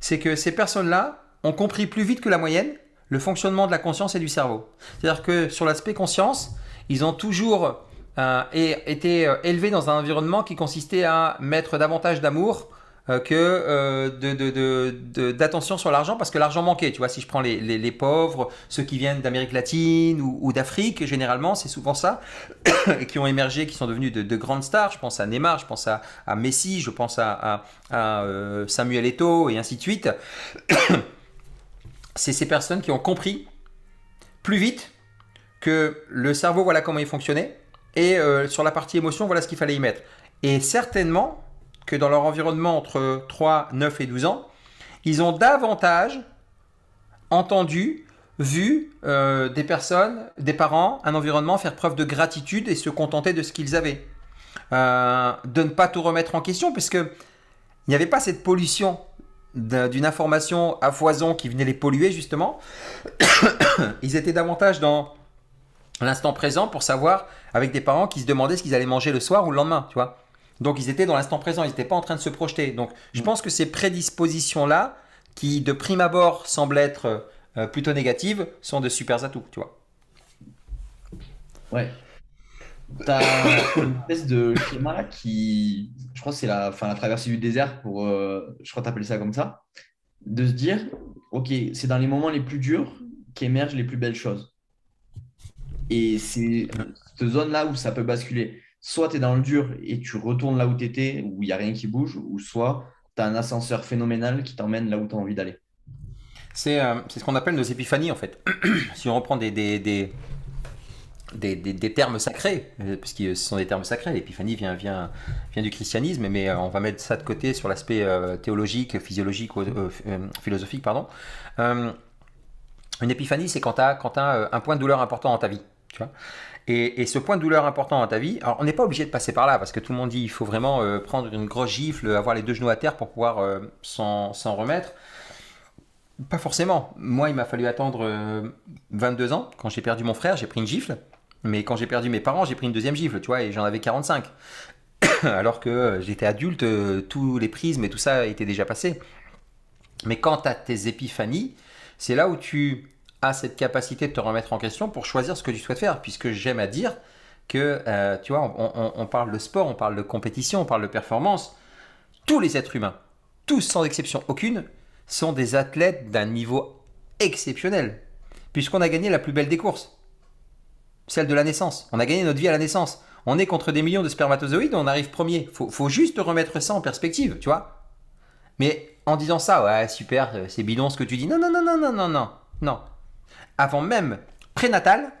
C'est que ces personnes-là ont compris plus vite que la moyenne le fonctionnement de la conscience et du cerveau. C'est-à-dire que sur l'aspect conscience, ils ont toujours euh, été euh, élevés dans un environnement qui consistait à mettre davantage d'amour euh, que d'attention sur l'argent parce que l'argent manquait. Tu vois, si je prends les, pauvres, ceux qui viennent d'Amérique latine ou, d'Afrique, généralement, c'est souvent ça, <coughs> et qui ont émergé, qui sont devenus de, grandes stars. Je pense à Neymar, je pense à, Messi, je pense à, à Samuel Eto'o et ainsi de suite <coughs> c'est ces personnes qui ont compris plus vite que le cerveau, voilà comment il fonctionnait, et euh, sur la partie émotion, voilà ce qu'il fallait y mettre. Et certainement que dans leur environnement entre 3, 9 et 12 ans, ils ont davantage entendu, vu euh, des personnes, des parents, un environnement faire preuve de gratitude et se contenter de ce qu'ils avaient. Euh, de ne pas tout remettre en question, puisque il n'y avait pas cette pollution d'une information à foison qui venait les polluer justement, <coughs> ils étaient davantage dans l'instant présent pour savoir avec des parents qui se demandaient ce qu'ils allaient manger le soir ou le lendemain, tu vois. Donc ils étaient dans l'instant présent, ils n'étaient pas en train de se projeter. Donc je pense que ces prédispositions-là, qui de prime abord semblent être euh, plutôt négatives, sont de super atouts, tu vois. Ouais. T'as une espèce de schéma qui, je crois c'est la, la traversée du désert, pour, euh, je crois t'appeler ça comme ça, de se dire, ok, c'est dans les moments les plus durs qu'émergent les plus belles choses. Et c'est cette zone-là où ça peut basculer. Soit tu es dans le dur et tu retournes là où tu étais, où il n'y a rien qui bouge, ou soit tu as un ascenseur phénoménal qui t'emmène là où tu as envie d'aller. C'est euh, ce qu'on appelle nos épiphanies en fait. <clears throat> si on reprend des, des, des, des, termes sacrés, euh, parce que ce sont des termes sacrés, l'épiphanie vient, vient, vient du christianisme, mais euh, on va mettre ça de côté sur l'aspect théologique, physiologique, philosophique. pardon. une épiphanie, c'est quand tu as, as un point de douleur important dans ta vie. Tu vois et, ce point de douleur important dans ta vie, alors on n'est pas obligé de passer par là, parce que tout le monde dit il faut vraiment prendre une grosse gifle, avoir les deux genoux à terre pour pouvoir s'en remettre. Pas forcément. Moi, il m'a fallu attendre 22 euh, ans. Quand j'ai perdu mon frère, j'ai pris une gifle. Mais quand j'ai perdu mes parents, j'ai pris une deuxième gifle, tu vois, et j'en avais 45. <coughs> Alors que euh, j'étais adulte, euh, tous les prismes et tout ça étaient déjà passés. Mais quand tu as tes épiphanies, c'est là où tu as cette capacité de te remettre en question pour choisir ce que tu souhaites faire. Puisque j'aime à dire que, tu vois, on parle de sport, on parle de compétition, on parle de performance. Tous les êtres humains, tous sans exception aucune, sont des athlètes d'un niveau exceptionnel, puisqu'on a gagné la plus belle des courses, celle de la naissance. On a gagné notre vie à la naissance. On est contre des millions de spermatozoïdes, on arrive premier. Faut, faut juste remettre ça en perspective, tu vois. Mais en disant ça, ouais, super, c'est bidon ce que tu dis. Non, non, non, non, non, non, non, non. Avant même prénatal,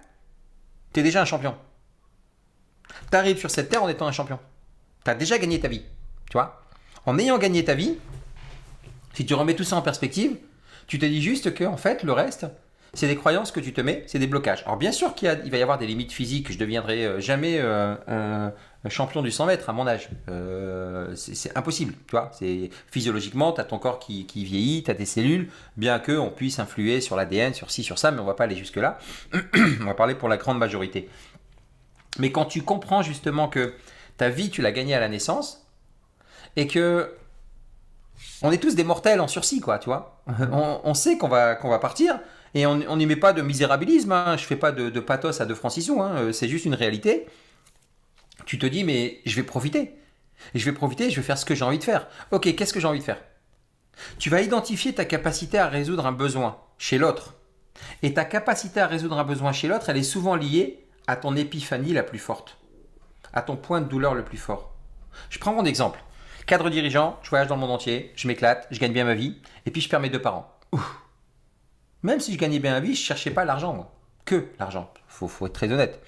tu es déjà un champion. Tu arrives sur cette terre en étant un champion. Tu as déjà gagné ta vie, tu vois. En ayant gagné ta vie, si tu remets tout ça en perspective, tu te dis juste que en fait, le reste, c'est des croyances que tu te mets, c'est des blocages. Alors bien sûr qu'il va y avoir des limites physiques, je deviendrai euh, jamais euh, un champion du 100 mètres à mon âge. Euh, c'est impossible, tu vois. Physiologiquement, tu as ton corps qui, vieillit, tu as des cellules, bien qu'on puisse influer sur l'ADN, sur ci, sur ça, mais on va pas aller jusque-là. <clears throat> on va parler pour la grande majorité. Mais quand tu comprends justement que ta vie, tu l'as gagnée à la naissance, et que on est tous des mortels en sursis, quoi, tu vois. <laughs> On, sait qu'on va, qu'on va partir et on n'y met pas de misérabilisme. Hein. Je fais pas de, pathos à De Francision, hein. c'est juste une réalité. Tu te dis, mais je vais profiter. Je vais profiter, je vais faire ce que j'ai envie de faire. Ok, qu'est-ce que j'ai envie de faire? Tu vas identifier ta capacité à résoudre un besoin chez l'autre. Et ta capacité à résoudre un besoin chez l'autre, elle est souvent liée à ton épiphanie la plus forte, à ton point de douleur le plus fort. Je prends mon exemple. Cadre dirigeant, je voyage dans le monde entier, je m'éclate, je gagne bien ma vie, et puis je perds mes deux parents. Même si je gagnais bien ma vie, je cherchais pas l'argent. Que l'argent. Faut, faut être très honnête.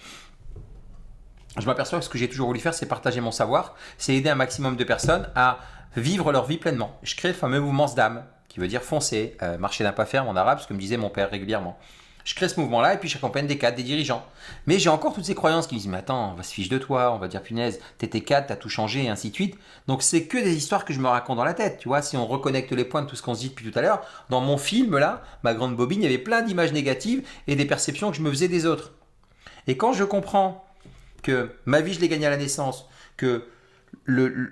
Je m'aperçois que ce que j'ai toujours voulu faire, c'est partager mon savoir, c'est aider un maximum de personnes à vivre leur vie pleinement. Je crée le fameux mouvement SDAM, qui veut dire foncer, euh, marcher d'un pas ferme en arabe, ce que me disait mon père régulièrement. Je crée ce mouvement-là et puis j'accompagne des cadres, des dirigeants. Mais j'ai encore toutes ces croyances qui me disent Mais attends, on va se fiche de toi, on va dire punaise, t'étais cadre, t'as tout changé et ainsi de suite. Donc c'est que des histoires que je me raconte dans la tête. Tu vois, si on reconnecte les points de tout ce qu'on se dit depuis tout à l'heure, dans mon film là, ma grande bobine, il y avait plein d'images négatives et des perceptions que je me faisais des autres. Et quand je comprends que ma vie, je l'ai gagnée à la naissance, que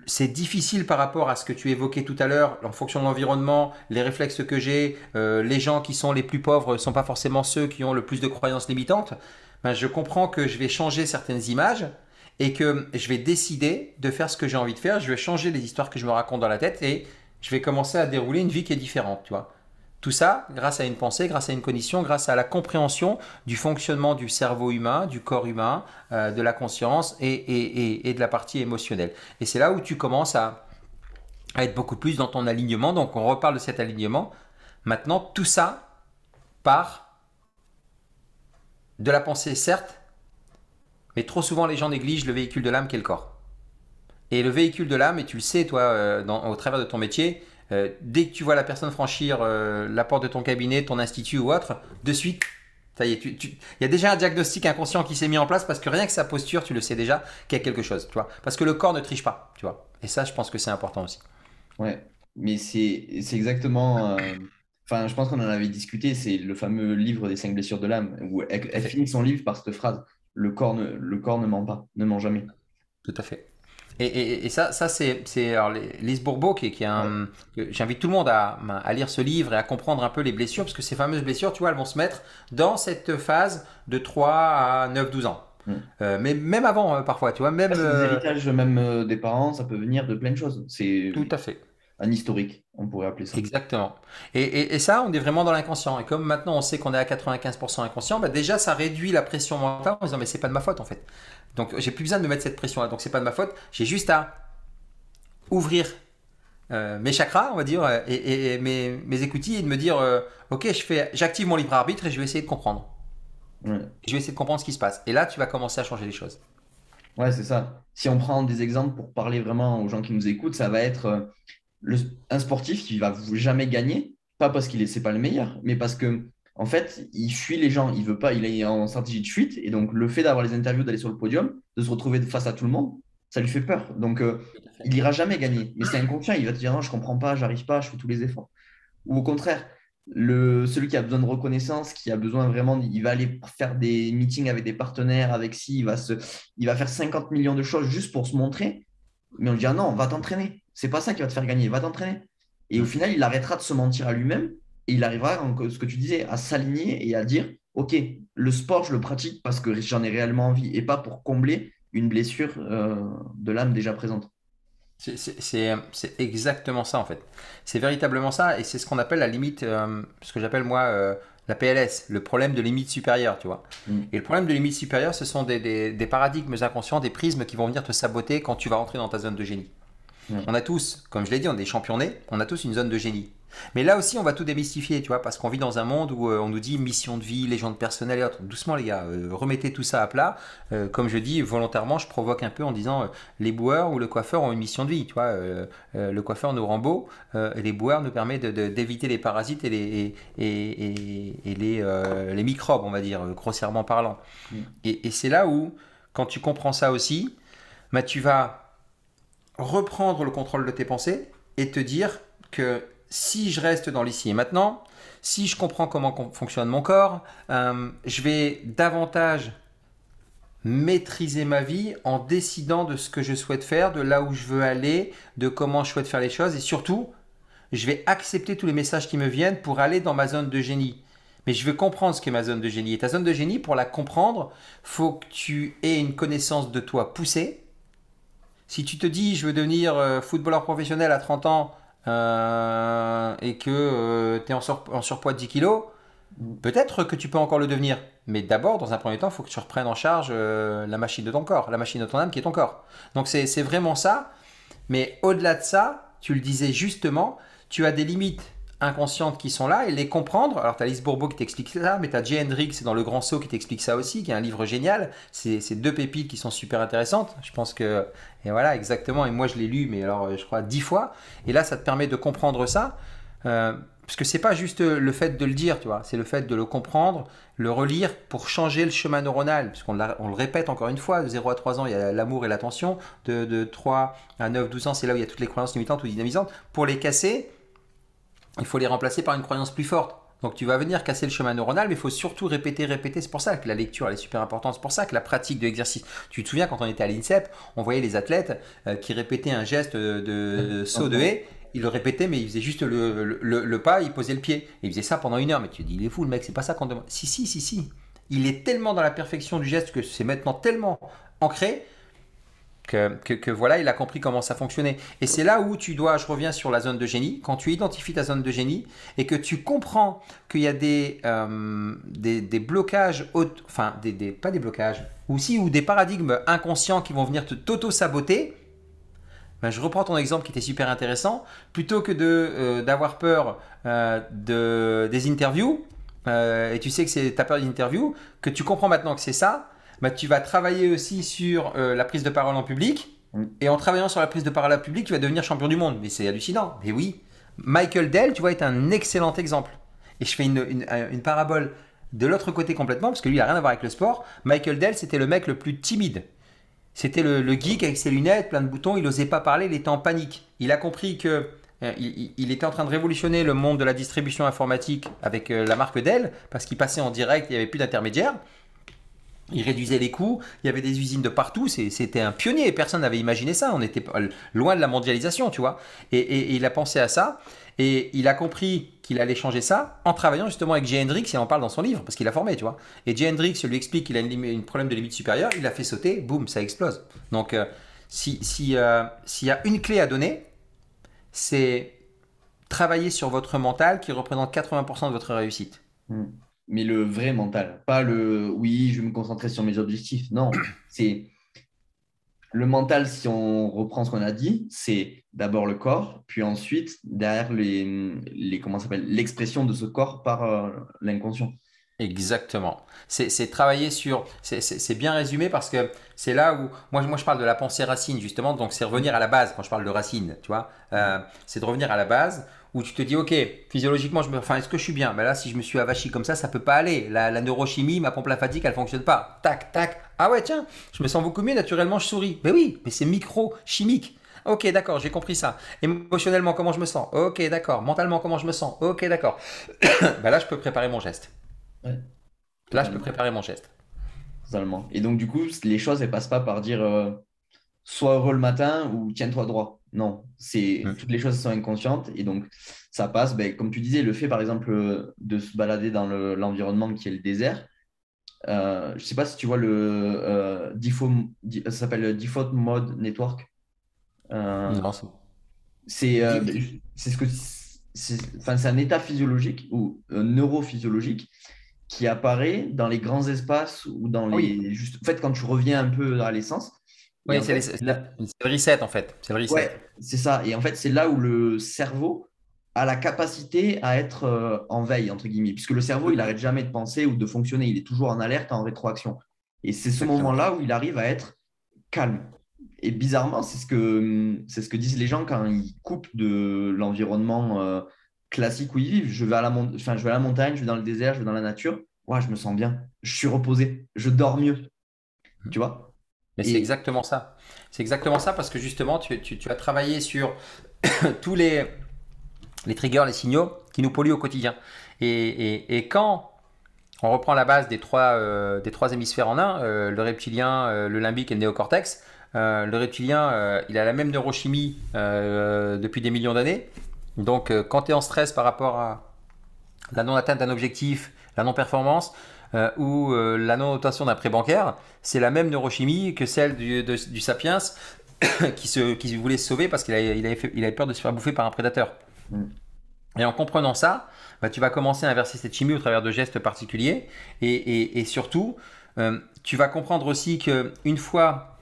c'est difficile par rapport à ce que tu évoquais tout à l'heure, en fonction de l'environnement, les réflexes que j'ai, euh, les gens qui sont les plus pauvres ne sont pas forcément ceux qui ont le plus de croyances limitantes. Ben, je comprends que je vais changer certaines images et que je vais décider de faire ce que j'ai envie de faire. Je vais changer les histoires que je me raconte dans la tête et je vais commencer à dérouler une vie qui est différente, tu vois. Tout ça grâce à une pensée, grâce à une condition, grâce à la compréhension du fonctionnement du cerveau humain, du corps humain, euh, de la conscience et, de la partie émotionnelle. Et c'est là où tu commences à, être beaucoup plus dans ton alignement. Donc on reparle de cet alignement. Maintenant, tout ça part de la pensée, certes, mais trop souvent les gens négligent le véhicule de l'âme qui est le corps. Et le véhicule de l'âme, et tu le sais toi euh, au travers de ton métier, euh, dès que tu vois la personne franchir euh, la porte de ton cabinet, ton institut ou autre, de suite, ça y est, il y a déjà un diagnostic inconscient qui s'est mis en place parce que rien que sa posture, tu le sais déjà qu'il y a quelque chose, tu vois. Parce que le corps ne triche pas, tu vois. Et ça, je pense que c'est important aussi. Ouais, mais c'est exactement. Euh, enfin, je pense qu'on en avait discuté. C'est le fameux livre des cinq blessures de l'âme où elle, elle, finit son livre par cette phrase le corps ne, le corps ne ment pas, ne ment jamais. Tout à fait. Et, ça, ça c'est Lise Bourbeau qui, qui est un. J'invite tout le monde à, à, lire ce livre et à comprendre un peu les blessures, parce que ces fameuses blessures, tu vois, elles vont se mettre dans cette phase de 3 à 9, 12 ans. Mm. Euh, mais même avant, euh, parfois, tu vois, même. Euh, des héritages même des parents, ça peut venir de plein de choses. Tout à fait. Un historique, on pourrait appeler ça. Exactement. Et, et, ça, on est vraiment dans l'inconscient. Et comme maintenant on sait qu'on est à 95% inconscient, bah déjà ça réduit la pression mentale en disant mais c'est pas de ma faute en fait. Donc j'ai plus besoin de me mettre cette pression là. Donc c'est pas de ma faute. J'ai juste à ouvrir euh, mes chakras, on va dire, et, mes, mes, écoutilles et de me dire euh, ok, je fais, j'active mon libre arbitre et je vais essayer de comprendre. Je vais essayer de comprendre ce qui se passe. Et là, tu vas commencer à changer les choses. Ouais, c'est ça. Si on prend des exemples pour parler vraiment aux gens qui nous écoutent, ça va être euh, le, un sportif qui va jamais gagner, pas parce qu'il n'est pas le meilleur, mais parce que en fait, il fuit les gens, il veut pas, il est en stratégie de fuite, et donc le fait d'avoir les interviews, d'aller sur le podium, de se retrouver face à tout le monde, ça lui fait peur. Donc euh, il ira jamais gagner. Mais c'est inconscient, il va te dire non, je comprends pas, j'arrive pas, je fais tous les efforts. Ou au contraire, le, celui qui a besoin de reconnaissance, qui a besoin vraiment, il va aller faire des meetings avec des partenaires, avec si, il va, se, il va faire 50 millions de choses juste pour se montrer. Mais on lui dit non, va t'entraîner. C'est pas ça qui va te faire gagner, va t'entraîner. Et au final, il arrêtera de se mentir à lui-même et il arrivera, ce que tu disais, à s'aligner et à dire Ok, le sport, je le pratique parce que j'en ai réellement envie et pas pour combler une blessure euh, de l'âme déjà présente. C'est exactement ça en fait. C'est véritablement ça et c'est ce qu'on appelle la limite, euh, ce que j'appelle moi euh, la PLS, le problème de limite supérieure, tu vois. Mm. Et le problème de limite supérieure, ce sont des, paradigmes inconscients, des prismes qui vont venir te saboter quand tu vas rentrer dans ta zone de génie. On a tous, comme je l'ai dit, on est des champions on a tous une zone de génie. Mais là aussi, on va tout démystifier, tu vois, parce qu'on vit dans un monde où euh, on nous dit mission de vie, légende personnelle et autres. Doucement, les gars, euh, remettez tout ça à plat. Euh, comme je dis, volontairement, je provoque un peu en disant les boueurs ou le coiffeur ont une mission de vie, tu vois. le coiffeur nous rend beau et les boueurs nous permettent d'éviter les parasites et les, et, les, les, microbes, on va dire, grossièrement parlant. Mm. Et, c'est là où, quand tu comprends ça aussi, bah, tu vas reprendre le contrôle de tes pensées et te dire que si je reste dans l'ici et maintenant, si je comprends comment fonctionne mon corps, euh, je vais davantage maîtriser ma vie en décidant de ce que je souhaite faire, de là où je veux aller, de comment je souhaite faire les choses et surtout, je vais accepter tous les messages qui me viennent pour aller dans ma zone de génie. Mais je veux comprendre ce qu'est ma zone de génie. Et ta zone de génie, pour la comprendre, faut que tu aies une connaissance de toi poussée. Si tu te dis, je veux devenir euh, footballeur professionnel à 30 ans, euh, et que euh, tu es en, surpoids de 10 kilos, peut-être que tu peux encore le devenir. Mais d'abord, dans un premier temps, il faut que tu reprennes en charge la machine de ton corps, la machine de ton âme qui est ton corps. Donc c'est vraiment ça. Mais au-delà de ça, tu le disais justement, tu as des limites inconscientes qui sont là et les comprendre. Alors, tu as Lise Bourbeau qui t'explique ça, mais tu as Jay Hendricks dans Le Grand Saut qui t'explique ça aussi, qui est un livre génial. C'est deux pépites qui sont super intéressantes. Je pense que. Et voilà, exactement. Et moi, je l'ai lu, mais alors, je crois, dix fois. Et là, ça te permet de comprendre ça. Euh, parce que c'est pas juste le fait de le dire, tu vois, c'est le fait de le comprendre, le relire pour changer le chemin neuronal. Parce qu'on on le répète encore une fois, de 0 à 3 ans, il y a l'amour et l'attention. De, de 3 à 9, 12 ans, c'est là où il y a toutes les croyances limitantes ou dynamisantes. Pour les casser, il faut les remplacer par une croyance plus forte. Donc tu vas venir casser le chemin neuronal, mais il faut surtout répéter, répéter. C'est pour ça que la lecture elle est super importante. C'est pour ça que la pratique de l'exercice. Tu te souviens quand on était à l'INSEP, on voyait les athlètes euh, qui répétaient un geste de, <laughs> saut de haie. Ils le répétaient, mais ils faisaient juste le, pas, ils posaient le pied. Et ils faisaient ça pendant une heure. Mais tu te dis, il est fou le mec, c'est pas ça qu'on demande. Si, si, si, si. Il est tellement dans la perfection du geste que c'est maintenant tellement ancré que, voilà, il a compris comment ça fonctionnait. Et c'est là où tu dois, je reviens sur la zone de génie, quand tu identifies ta zone de génie et que tu comprends qu'il y a des, euh, des, blocages, enfin, pas des blocages, aussi, ou des paradigmes inconscients qui vont venir te t'auto-saboter, ben, je reprends ton exemple qui était super intéressant. Plutôt que de, euh, d'avoir peur euh, de, des interviews, et tu sais que c'est, ta peur des interviews, que tu comprends maintenant que c'est ça, bah, tu vas travailler aussi sur euh, la prise de parole en public. Mm. Et en travaillant sur la prise de parole en public, tu vas devenir champion du monde. Mais c'est hallucinant. Mais oui. Michael Dell, tu vois, est un excellent exemple. Et je fais une, une, parabole de l'autre côté complètement, parce que lui, il n'a rien à voir avec le sport. Michael Dell, c'était le mec le plus timide. C'était le, geek avec ses lunettes, plein de boutons, il n'osait pas parler, il était en panique. Il a compris que euh, il, était en train de révolutionner le monde de la distribution informatique avec euh, la marque Dell, parce qu'il passait en direct, il n'y avait plus d'intermédiaire. Il réduisait les coûts, il y avait des usines de partout, c'était un pionnier, personne n'avait imaginé ça, on était loin de la mondialisation, tu vois. Et, il a pensé à ça, et il a compris qu'il allait changer ça en travaillant justement avec Jay Hendrix, il en parle dans son livre, parce qu'il a formé, tu vois. Et Jay Hendrix lui explique qu'il a un problème de limite supérieure, il a fait sauter, boum, ça explose. Donc, euh, euh, s'il y a une clé à donner, c'est travailler sur votre mental qui représente 80% de votre réussite. Hmm. Mais le vrai mental, pas le oui, je vais me concentrer sur mes objectifs. Non, <clears throat> c'est le mental, si on reprend ce qu'on a dit, c'est d'abord le corps, puis ensuite, derrière les, les comment s'appelle l'expression de ce corps par euh, l'inconscient. Exactement. C'est travailler sur. C'est bien résumé parce que c'est là où. Moi, moi, je parle de la pensée racine, justement. Donc, c'est revenir à la base quand je parle de racine. Tu vois euh, C'est de revenir à la base où tu te dis, OK, physiologiquement, je me, enfin, est-ce que je suis bien? Mais ben là, si je me suis avachi comme ça, ça peut pas aller. La, la neurochimie, ma pompe lymphatique, elle fonctionne pas. Tac, tac. Ah ouais, tiens, je me sens beaucoup mieux, naturellement, je souris. Mais oui, mais c'est micro-chimique. Ok, d'accord, j'ai compris ça. Émotionnellement, comment je me sens? Ok, d'accord. Mentalement, comment je me sens? Ok, d'accord. <coughs> ben là, je peux préparer mon geste. Là, je peux préparer mon geste. Totalement. Et donc, du coup, les choses, elles passent pas par dire euh, sois heureux le matin ou tiens-toi droit. Non, c'est mm. toutes les choses sont inconscientes et donc ça passe. Ben, comme tu disais, le fait par exemple de se balader dans l'environnement qui est le désert. Euh, je ne sais pas si tu vois le euh, default, ça s'appelle Default Mode Network. Euh, c'est c'est ce que c'est un état physiologique ou neurophysiologique qui apparaît dans les grands espaces ou dans ah les. Juste, en fait, quand tu reviens un peu à l'essence. Oui, c'est le reset en fait. C'est le reset. Ouais, c'est ça. Et en fait, c'est là où le cerveau a la capacité à être euh, en veille, entre guillemets, puisque le cerveau, il n'arrête jamais de penser ou de fonctionner. Il est toujours en alerte, en rétroaction. Et c'est ce moment-là où il arrive à être calme. Et bizarrement, c'est ce que, c'est ce que disent les gens quand ils coupent de l'environnement. Euh, classique où ils vivent. Je vais, à la enfin, je vais à la montagne, je vais dans le désert, je vais dans la nature. Ouais, je me sens bien. Je suis reposé. Je dors mieux. Tu vois? Mais c'est exactement ça. C'est exactement ça parce que justement, tu, tu, as travaillé sur <coughs> tous les, les triggers, les signaux qui nous polluent au quotidien. Et, et, quand on reprend la base des trois, euh, des trois hémisphères en un, euh, le reptilien, euh, le limbique et le néocortex, le reptilien, il a la même neurochimie depuis des millions d'années. Donc, quand tu es en stress par rapport à la non-atteinte d'un objectif, la non-performance euh, ou euh, la non-obtention d'un prêt bancaire, c'est la même neurochimie que celle du, sapiens <coughs> qui, se, qui voulait se sauver parce qu'il avait, il avait, peur de se faire bouffer par un prédateur. Mm. Et en comprenant ça, bah, tu vas commencer à inverser cette chimie au travers de gestes particuliers. Et, et surtout, tu vas comprendre aussi qu'une fois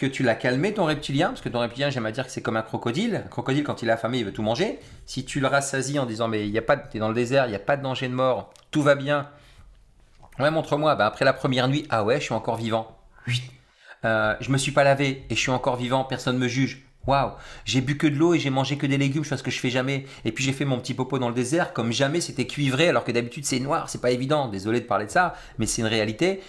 que tu l'as calmé ton reptilien, parce que ton reptilien, j'aime à dire que c'est comme un crocodile. Un crocodile, quand il est affamé, il veut tout manger. Si tu le rassasies en disant, mais il y a pas, es dans le désert, il n'y a pas de danger de mort, tout va bien. Ouais, montre-moi. Ben, après la première nuit, ah ouais, je suis encore vivant. Oui. Euh, je me suis pas lavé et je suis encore vivant, personne ne me juge. Waouh, j'ai bu que de l'eau et j'ai mangé que des légumes, chose que je fais jamais. Et puis j'ai fait mon petit popo dans le désert, comme jamais c'était cuivré, alors que d'habitude c'est noir, c'est pas évident. Désolé de parler de ça, mais c'est une réalité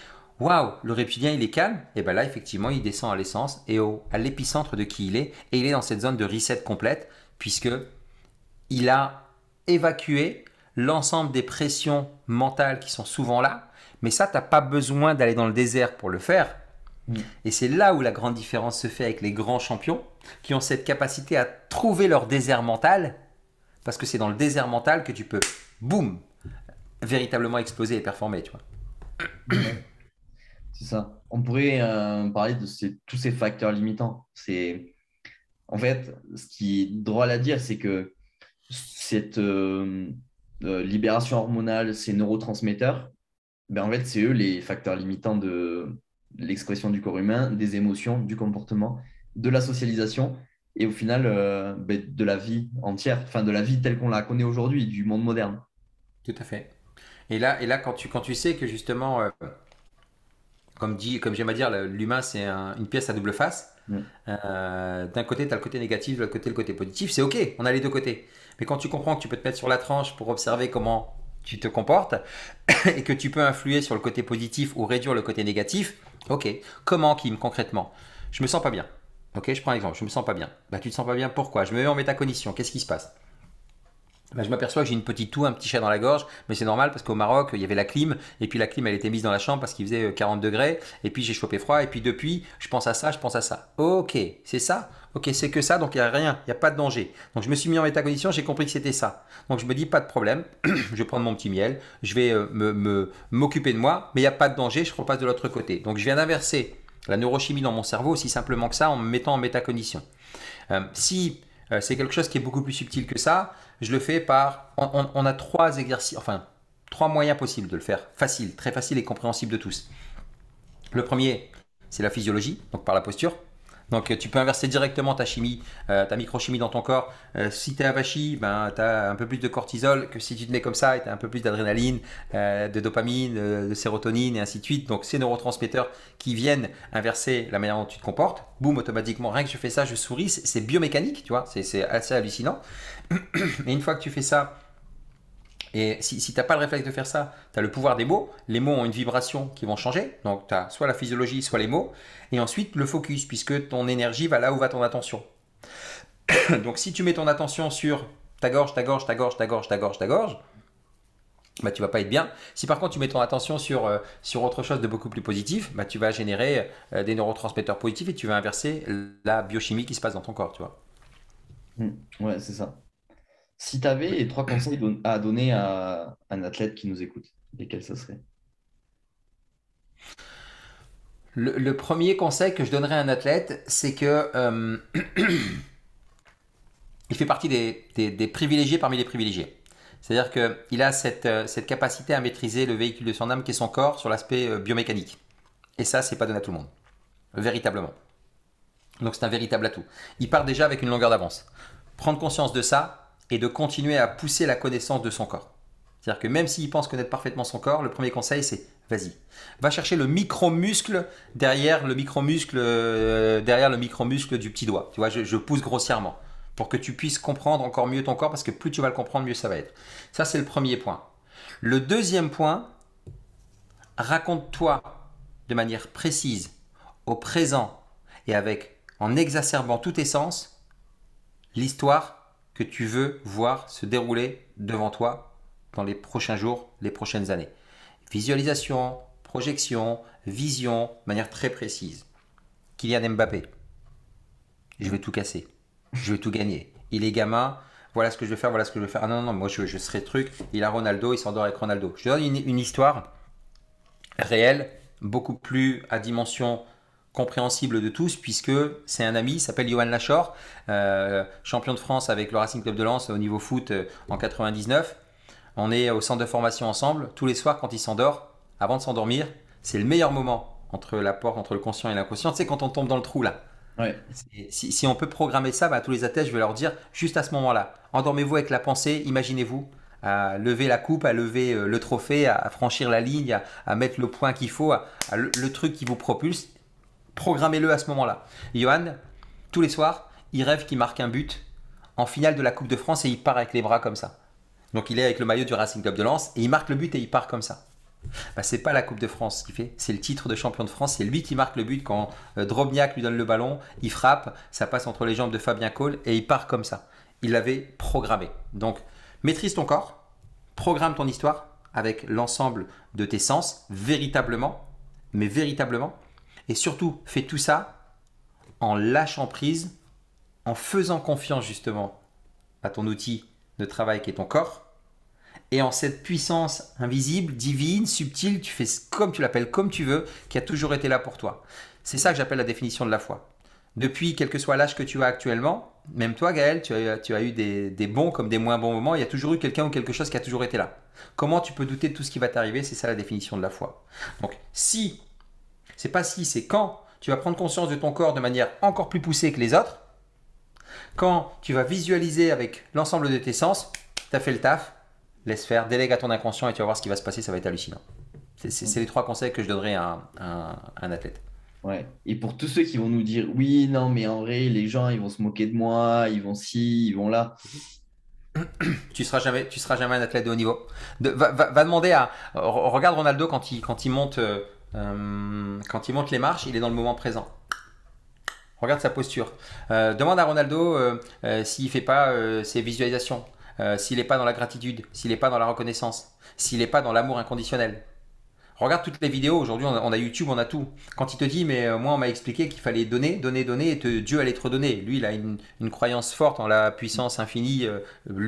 waouh, le reptilien il est calme, et bien là effectivement il descend à l'essence et au, à l'épicentre de qui il est, et il est dans cette zone de reset complète, puisque il a évacué l'ensemble des pressions mentales qui sont souvent là, mais ça t'as pas besoin d'aller dans le désert pour le faire. Mm. Et c'est là où la grande différence se fait avec les grands champions qui ont cette capacité à trouver leur désert mental, parce que c'est dans le désert mental que tu peux, boum, véritablement exploser et performer, tu vois. C'est ça. On pourrait euh, parler de tous ces facteurs limitants. C'est en fait ce qui est drôle à dire, c'est que cette euh, euh, libération hormonale, ces neurotransmetteurs, ben en fait, c'est eux les facteurs limitants de l'expression du corps humain, des émotions, du comportement, de la socialisation et au final ben, de la vie entière, enfin de la vie telle qu'on la connaît aujourd'hui, du monde moderne. Tout à fait. Et là, et là quand, tu, quand tu sais que justement comme, dit, comme j'aime à dire, l'humain, c'est une pièce à double face. Mm. Euh, d'un côté, tu as le côté négatif, de l'autre côté, le côté positif. C'est OK, on a les deux côtés. Mais quand tu comprends que tu peux te mettre sur la tranche pour observer comment tu te comportes <coughs> et que tu peux influer sur le côté positif ou réduire le côté négatif, OK. Comment, Kim, concrètement? Je me sens pas bien. OK, je prends un exemple. Je me sens pas bien. Bah, tu te sens pas bien, pourquoi? Je me mets en métacognition. Qu'est-ce qui se passe? Bah, je m'aperçois que j'ai une petite toux, un petit chat dans la gorge, mais c'est normal parce qu'au Maroc, il y avait la clim, et puis la clim, elle était mise dans la chambre parce qu'il faisait 40 euh, degrés, et puis j'ai chopé froid, et puis depuis, je pense à ça, je pense à ça. Ok, c'est ça? Ok, c'est que ça, donc il n'y a rien, il n'y a pas de danger. Donc je me suis mis en métacondition, j'ai compris que c'était ça. Donc je me dis, pas de problème, <clears throat> je vais prendre mon petit miel, je vais euh, me, m'occuper de moi, mais il n'y a pas de danger, je repasse de l'autre côté. Donc je viens d'inverser la neurochimie dans mon cerveau aussi simplement que ça en me mettant en métacondition. Euh, si euh, c'est quelque chose qui est beaucoup plus subtil que ça. Je le fais par. On, a trois exercices, enfin, trois moyens possibles de le faire. Facile, très facile et compréhensible de tous. Le premier, c'est la physiologie, donc par la posture. Donc tu peux inverser directement ta chimie, euh, ta microchimie dans ton corps. Euh, si tu es avachi, ben, tu as un peu plus de cortisol que si tu te mets comme ça et tu as un peu plus d'adrénaline, euh, de dopamine, de sérotonine et ainsi de suite. Donc ces neurotransmetteurs qui viennent inverser la manière dont tu te comportes, boum, automatiquement, rien que je fais ça, je souris, c'est biomécanique, tu vois, c'est assez hallucinant. <clears throat> et une fois que tu fais ça, et si, si tu n'as pas le réflexe de faire ça, tu as le pouvoir des mots. Les mots ont une vibration qui vont changer. Donc tu as soit la physiologie, soit les mots. Et ensuite le focus, puisque ton énergie va là où va ton attention. <coughs> Donc si tu mets ton attention sur ta gorge, ta gorge, ta gorge, ta gorge, ta gorge, ta gorge, bah, tu vas pas être bien. Si par contre tu mets ton attention sur, euh, sur autre chose de beaucoup plus positif, bah, tu vas générer euh, des neurotransmetteurs positifs et tu vas inverser la biochimie qui se passe dans ton corps, tu vois. Mmh. Ouais, c'est ça. Si tu avais trois conseils à donner à un athlète qui nous écoute, lesquels ce serait? Le, premier conseil que je donnerais à un athlète, c'est que euh, <clears throat> il fait partie des, privilégiés parmi les privilégiés. C'est-à-dire qu'il a cette, euh, cette, capacité à maîtriser le véhicule de son âme qui est son corps sur l'aspect euh, biomécanique. Et ça, c'est pas donné à tout le monde. Véritablement. Donc c'est un véritable atout. Il part déjà avec une longueur d'avance. Prendre conscience de ça, et de continuer à pousser la connaissance de son corps. C'est-à-dire que même s'il pense connaître parfaitement son corps, le premier conseil c'est vas-y. Va chercher le micro-muscle derrière le micro-muscle euh, derrière le micro-muscle du petit doigt. Tu vois, je, pousse grossièrement pour que tu puisses comprendre encore mieux ton corps parce que plus tu vas le comprendre, mieux ça va être. Ça c'est le premier point. Le deuxième point, raconte-toi de manière précise au présent et avec en exacerbant tout tes sens l'histoire que tu veux voir se dérouler devant toi dans les prochains jours, les prochaines années. Visualisation, projection, vision, manière très précise. Kylian Mbappé, je vais tout casser, je vais tout gagner. Il est gamin, voilà ce que je vais faire, voilà ce que je vais faire. Ah non, non, moi je, serai truc. Il a Ronaldo, il s'endort avec Ronaldo. Je donne une histoire réelle, beaucoup plus à dimension compréhensible de tous puisque c'est un ami, il s'appelle Johan Lachor, euh, champion de France avec le Racing Club de Lens au niveau foot euh, en 99. On est au centre de formation ensemble. Tous les soirs, quand il s'endort, avant de s'endormir, c'est le meilleur moment entre la porte, entre le conscient et l'inconscient. Sais, quand on tombe dans le trou là. Si, on peut programmer ça, bah, à tous les athlètes, je vais leur dire juste à ce moment-là, endormez-vous avec la pensée, imaginez-vous à lever la coupe, à lever euh, le trophée, à franchir la ligne, à, mettre le point qu'il faut, à, le, truc qui vous propulse programmez-le à ce moment-là. Johan, tous les soirs, il rêve qu'il marque un but en finale de la Coupe de France et il part avec les bras comme ça. Donc il est avec le maillot du Racing Club de Lens et il marque le but et il part comme ça. Bah, c'est pas la Coupe de France qu'il fait, c'est le titre de champion de France. C'est lui qui marque le but quand euh, Drobniak lui donne le ballon, il frappe, ça passe entre les jambes de Fabien Cole et il part comme ça. Il l'avait programmé. Donc maîtrise ton corps, programme ton histoire avec l'ensemble de tes sens, véritablement, mais véritablement, et surtout, fais tout ça en lâchant prise, en faisant confiance justement à ton outil de travail qui est ton corps, et en cette puissance invisible, divine, subtile, tu fais comme tu l'appelles, comme tu veux, qui a toujours été là pour toi. C'est ça que j'appelle la définition de la foi. Depuis, quel que soit l'âge que tu as actuellement, même toi Gaël, tu as, eu des, des, bons comme des moins bons moments, il y a toujours eu quelqu'un ou quelque chose qui a toujours été là. Comment tu peux douter de tout ce qui va t'arriver? C'est ça la définition de la foi. Donc si c'est pas si, c'est quand tu vas prendre conscience de ton corps de manière encore plus poussée que les autres. Quand tu vas visualiser avec l'ensemble de tes sens, tu as fait le taf, laisse faire, délègue à ton inconscient et tu vas voir ce qui va se passer, ça va être hallucinant. C'est les trois conseils que je donnerais à un, athlète. Ouais. Et pour tous ceux qui vont nous dire oui, non, mais en vrai, les gens, ils vont se moquer de moi, ils vont ci, ils vont là. <coughs> tu seras jamais, tu seras jamais un athlète de haut niveau. va, demander à, regarde Ronaldo quand il, quand il monte euh, quand il monte les marches, il est dans le moment présent. Regarde sa posture. Euh, demande à Ronaldo euh, s'il ne fait pas ses visualisations, s'il n'est pas dans la gratitude, s'il n'est pas dans la reconnaissance, s'il n'est pas dans l'amour inconditionnel. Regarde toutes les vidéos. Aujourd'hui, on, a YouTube, on a tout. Quand il te dit, mais moi, on m'a expliqué qu'il fallait donner, donner, donner, et Dieu allait te redonner. Lui, il a une, croyance forte en la puissance infinie.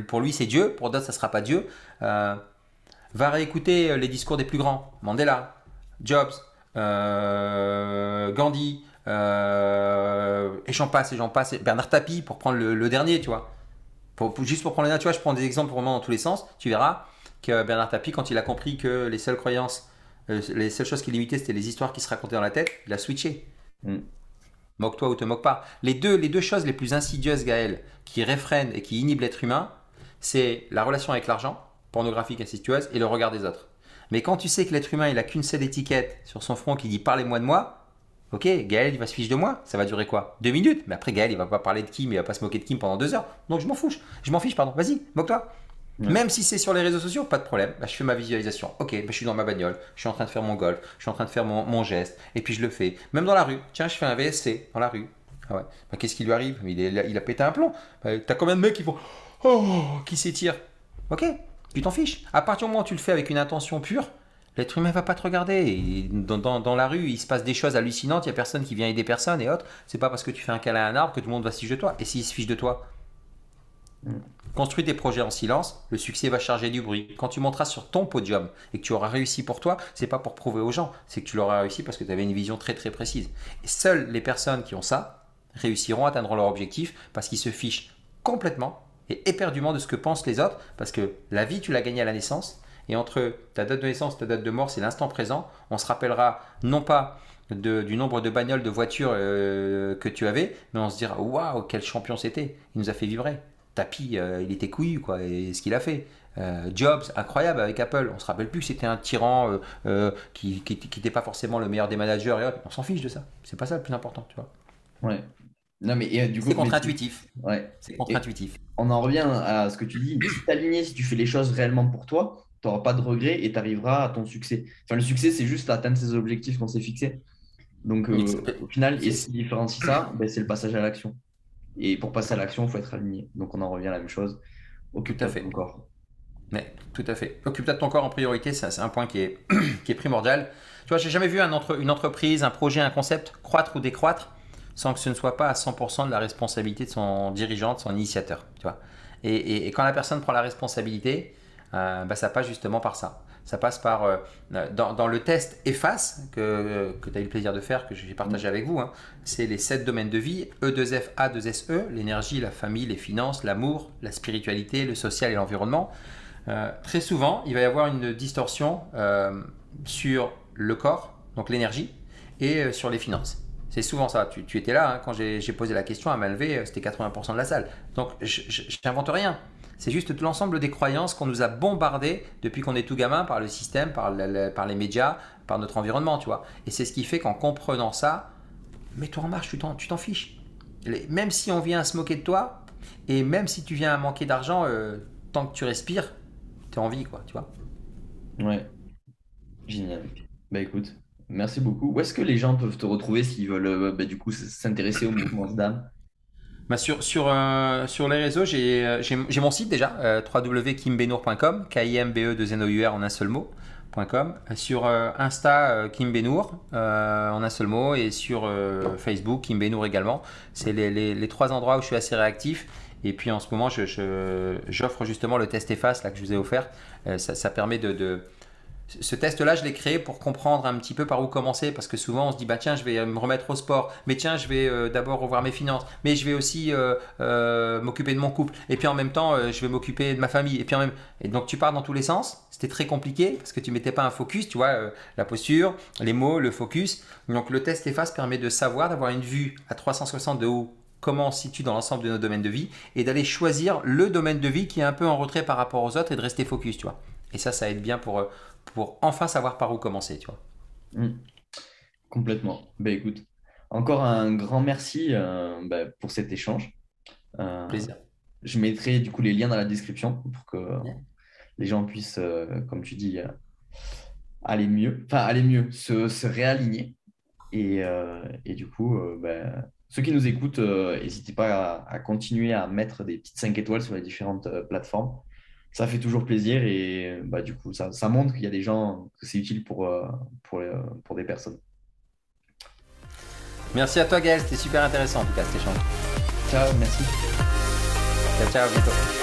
pour lui, c'est Dieu. Pour d'autres, ça ne sera pas Dieu. va réécouter les discours des plus grands. Mandela, Jobs, euh, Gandhi, et j'en passe, et j'en passe. Bernard Tapie pour prendre le, dernier, tu vois. juste pour prendre le dernier, tu vois, je prends des exemples vraiment dans tous les sens. Tu verras que Bernard Tapie, quand il a compris que les seules croyances, les seules choses qui limitaient, c'était les histoires qui se racontaient dans la tête, il a switché. Mm. Moque-toi ou te moque pas. Les deux, les deux choses les plus insidieuses, Gaël, qui réfrènent et qui inhibent l'être humain, c'est la relation avec l'argent, pornographique, insistueuse, et le regard des autres. Mais quand tu sais que l'être humain, il a qu'une seule étiquette sur son front qui dit parlez-moi de moi, ok, Gaël, il va se fiche de moi, ça va durer quoi? Deux minutes Mais après, Gaël, il va pas parler de Kim, il va pas se moquer de Kim pendant deux heures. Donc je m'en fiche, je m'en fiche, pardon, vas-y, moque-toi. Même si c'est sur les réseaux sociaux, pas de problème. Bah, je fais ma visualisation. Ok, bah, je suis dans ma bagnole, je suis en train de faire mon golf, je suis en train de faire mon, geste, et puis je le fais. Même dans la rue. Tiens, je fais un VSC dans la rue. Ah ouais. Bah, qu'est-ce qui lui arrive? Il, il, a pété un plomb. Bah, T'as combien de mecs qui font Oh qui s'étirent Ok, tu t'en fiches. À partir du moment où tu le fais avec une intention pure, l'être humain va pas te regarder. dans, la rue, il se passe des choses hallucinantes, il y a personne qui vient aider personne et autres. C'est pas parce que tu fais un câlin à un arbre que tout le monde va se ficher de toi. Et s'il se fiche de toi mm. Construis tes projets en silence, le succès va charger du bruit. Quand tu monteras sur ton podium et que tu auras réussi pour toi, c'est pas pour prouver aux gens, c'est que tu l'auras réussi parce que tu avais une vision très très précise. Et seules les personnes qui ont ça réussiront à atteindre leur objectif parce qu'ils se fichent complètement et éperdument de ce que pensent les autres parce que la vie tu l'as gagnée à la naissance et entre ta date de naissance ta date de mort c'est l'instant présent. On se rappellera non pas du nombre de bagnoles, de voitures euh, que tu avais, mais on se dira waouh quel champion c'était, il nous a fait vibrer. Tapi, euh, il était couillu, quoi, et ce qu'il a fait. Euh, Jobs, incroyable avec Apple. On se rappelle plus que c'était un tyran qui n'était pas forcément le meilleur des managers et On s'en fiche de ça. C'est pas ça le plus important, tu vois. Ouais. Non, mais du coup. C'est contre-intuitif. Ouais. C'est contre-intuitif. On en revient à ce que tu dis. Si aligné, si tu fais les choses réellement pour toi, tu n'auras pas de regrets et tu arriveras à ton succès. Enfin, le succès, c'est juste atteindre ses objectifs qu'on s'est fixés. Donc, au final, et ce qui différencie ça, ben, c'est le passage à l'action. Et pour passer à l'action, il faut être aligné. Donc on en revient à la même chose. Occupe-toi de ton corps. Mais, tout à fait. Occupe-toi de ton corps en priorité, c'est un point qui est, <clears throat> qui est primordial. Tu vois, j'ai jamais vu un entre, une entreprise, un projet, un concept croître ou décroître sans que ce ne soit pas à 100% de la responsabilité de son dirigeant, de son initiateur. Tu vois et, et, quand la personne prend la responsabilité, euh, bah, ça passe justement par ça. Ça passe par, euh, dans, le test EFACE que, que tu as eu le plaisir de faire, que j'ai partagé avec vous, hein, c'est les sept domaines de vie, E2F, A2SE, l'énergie, la famille, les finances, l'amour, la spiritualité, le social et l'environnement. Euh, très souvent, il va y avoir une distorsion euh, sur le corps, donc l'énergie, et sur les finances. C'est souvent ça. Tu, étais là hein, quand j'ai posé la question à Malvé, c'était 80% de la salle. Donc, je n'invente rien. C'est juste tout l'ensemble des croyances qu'on nous a bombardées depuis qu'on est tout gamin par le système, par, les médias, par notre environnement, tu vois. Et c'est ce qui fait qu'en comprenant ça, mets-toi en marche, tu t'en fiches. même si on vient à se moquer de toi, et même si tu viens à manquer d'argent, euh, tant que tu respires, tu es en vie, quoi, tu vois. Ouais, génial. Bah écoute, merci beaucoup. Où est-ce que les gens peuvent te retrouver s'ils veulent euh, bah, du coup s'intéresser au mouvement d'âme bah, sur, sur, euh, sur les réseaux, j'ai euh, mon site déjà, euh, www.kimbenour.com, K-I-M-B-E de Zenour en un seul mot. .com. Sur Insta, Kim Benour en un seul mot, et sur Facebook, Kim Benour également. C'est les, les, trois endroits où je suis assez réactif. Et puis en ce moment, j'offre je, justement le test EFACE là, que je vous ai offert. Ça, permet de ce test-là, je l'ai créé pour comprendre un petit peu par où commencer, parce que souvent on se dit bah tiens, je vais me remettre au sport, mais tiens, je vais euh, d'abord revoir mes finances, mais je vais aussi euh, euh, m'occuper de mon couple, et puis en même temps, je vais m'occuper de ma famille, et puis en même, et donc tu pars dans tous les sens. C'était très compliqué parce que tu mettais pas un focus, tu vois, la posture, les mots, le focus. Donc le test EFACE permet de savoir, d'avoir une vue à 360 de haut comment on se situe dans l'ensemble de nos domaines de vie et d'aller choisir le domaine de vie qui est un peu en retrait par rapport aux autres et de rester focus, tu vois. Et ça, ça aide bien pour, pour enfin savoir par où commencer, tu vois. Mmh. Complètement. Ben écoute, encore un grand merci euh, bah, pour cet échange. Euh, Plaisir. Je mettrai du coup les liens dans la description pour que les gens puissent, euh, comme tu dis, aller mieux, enfin aller mieux, se, réaligner. Et, et, du coup, ben, ceux qui nous écoutent, n'hésitez pas à, à, continuer à mettre des petites 5 étoiles sur les différentes plateformes ça fait toujours plaisir et bah, du coup, ça, ça montre qu'il y a des gens, que c'est utile pour, euh, pour, euh, pour, des personnes. Merci à toi Gaël, c'était super intéressant en tout cas cet échange. Ciao, merci. Ciao, ciao, à bientôt.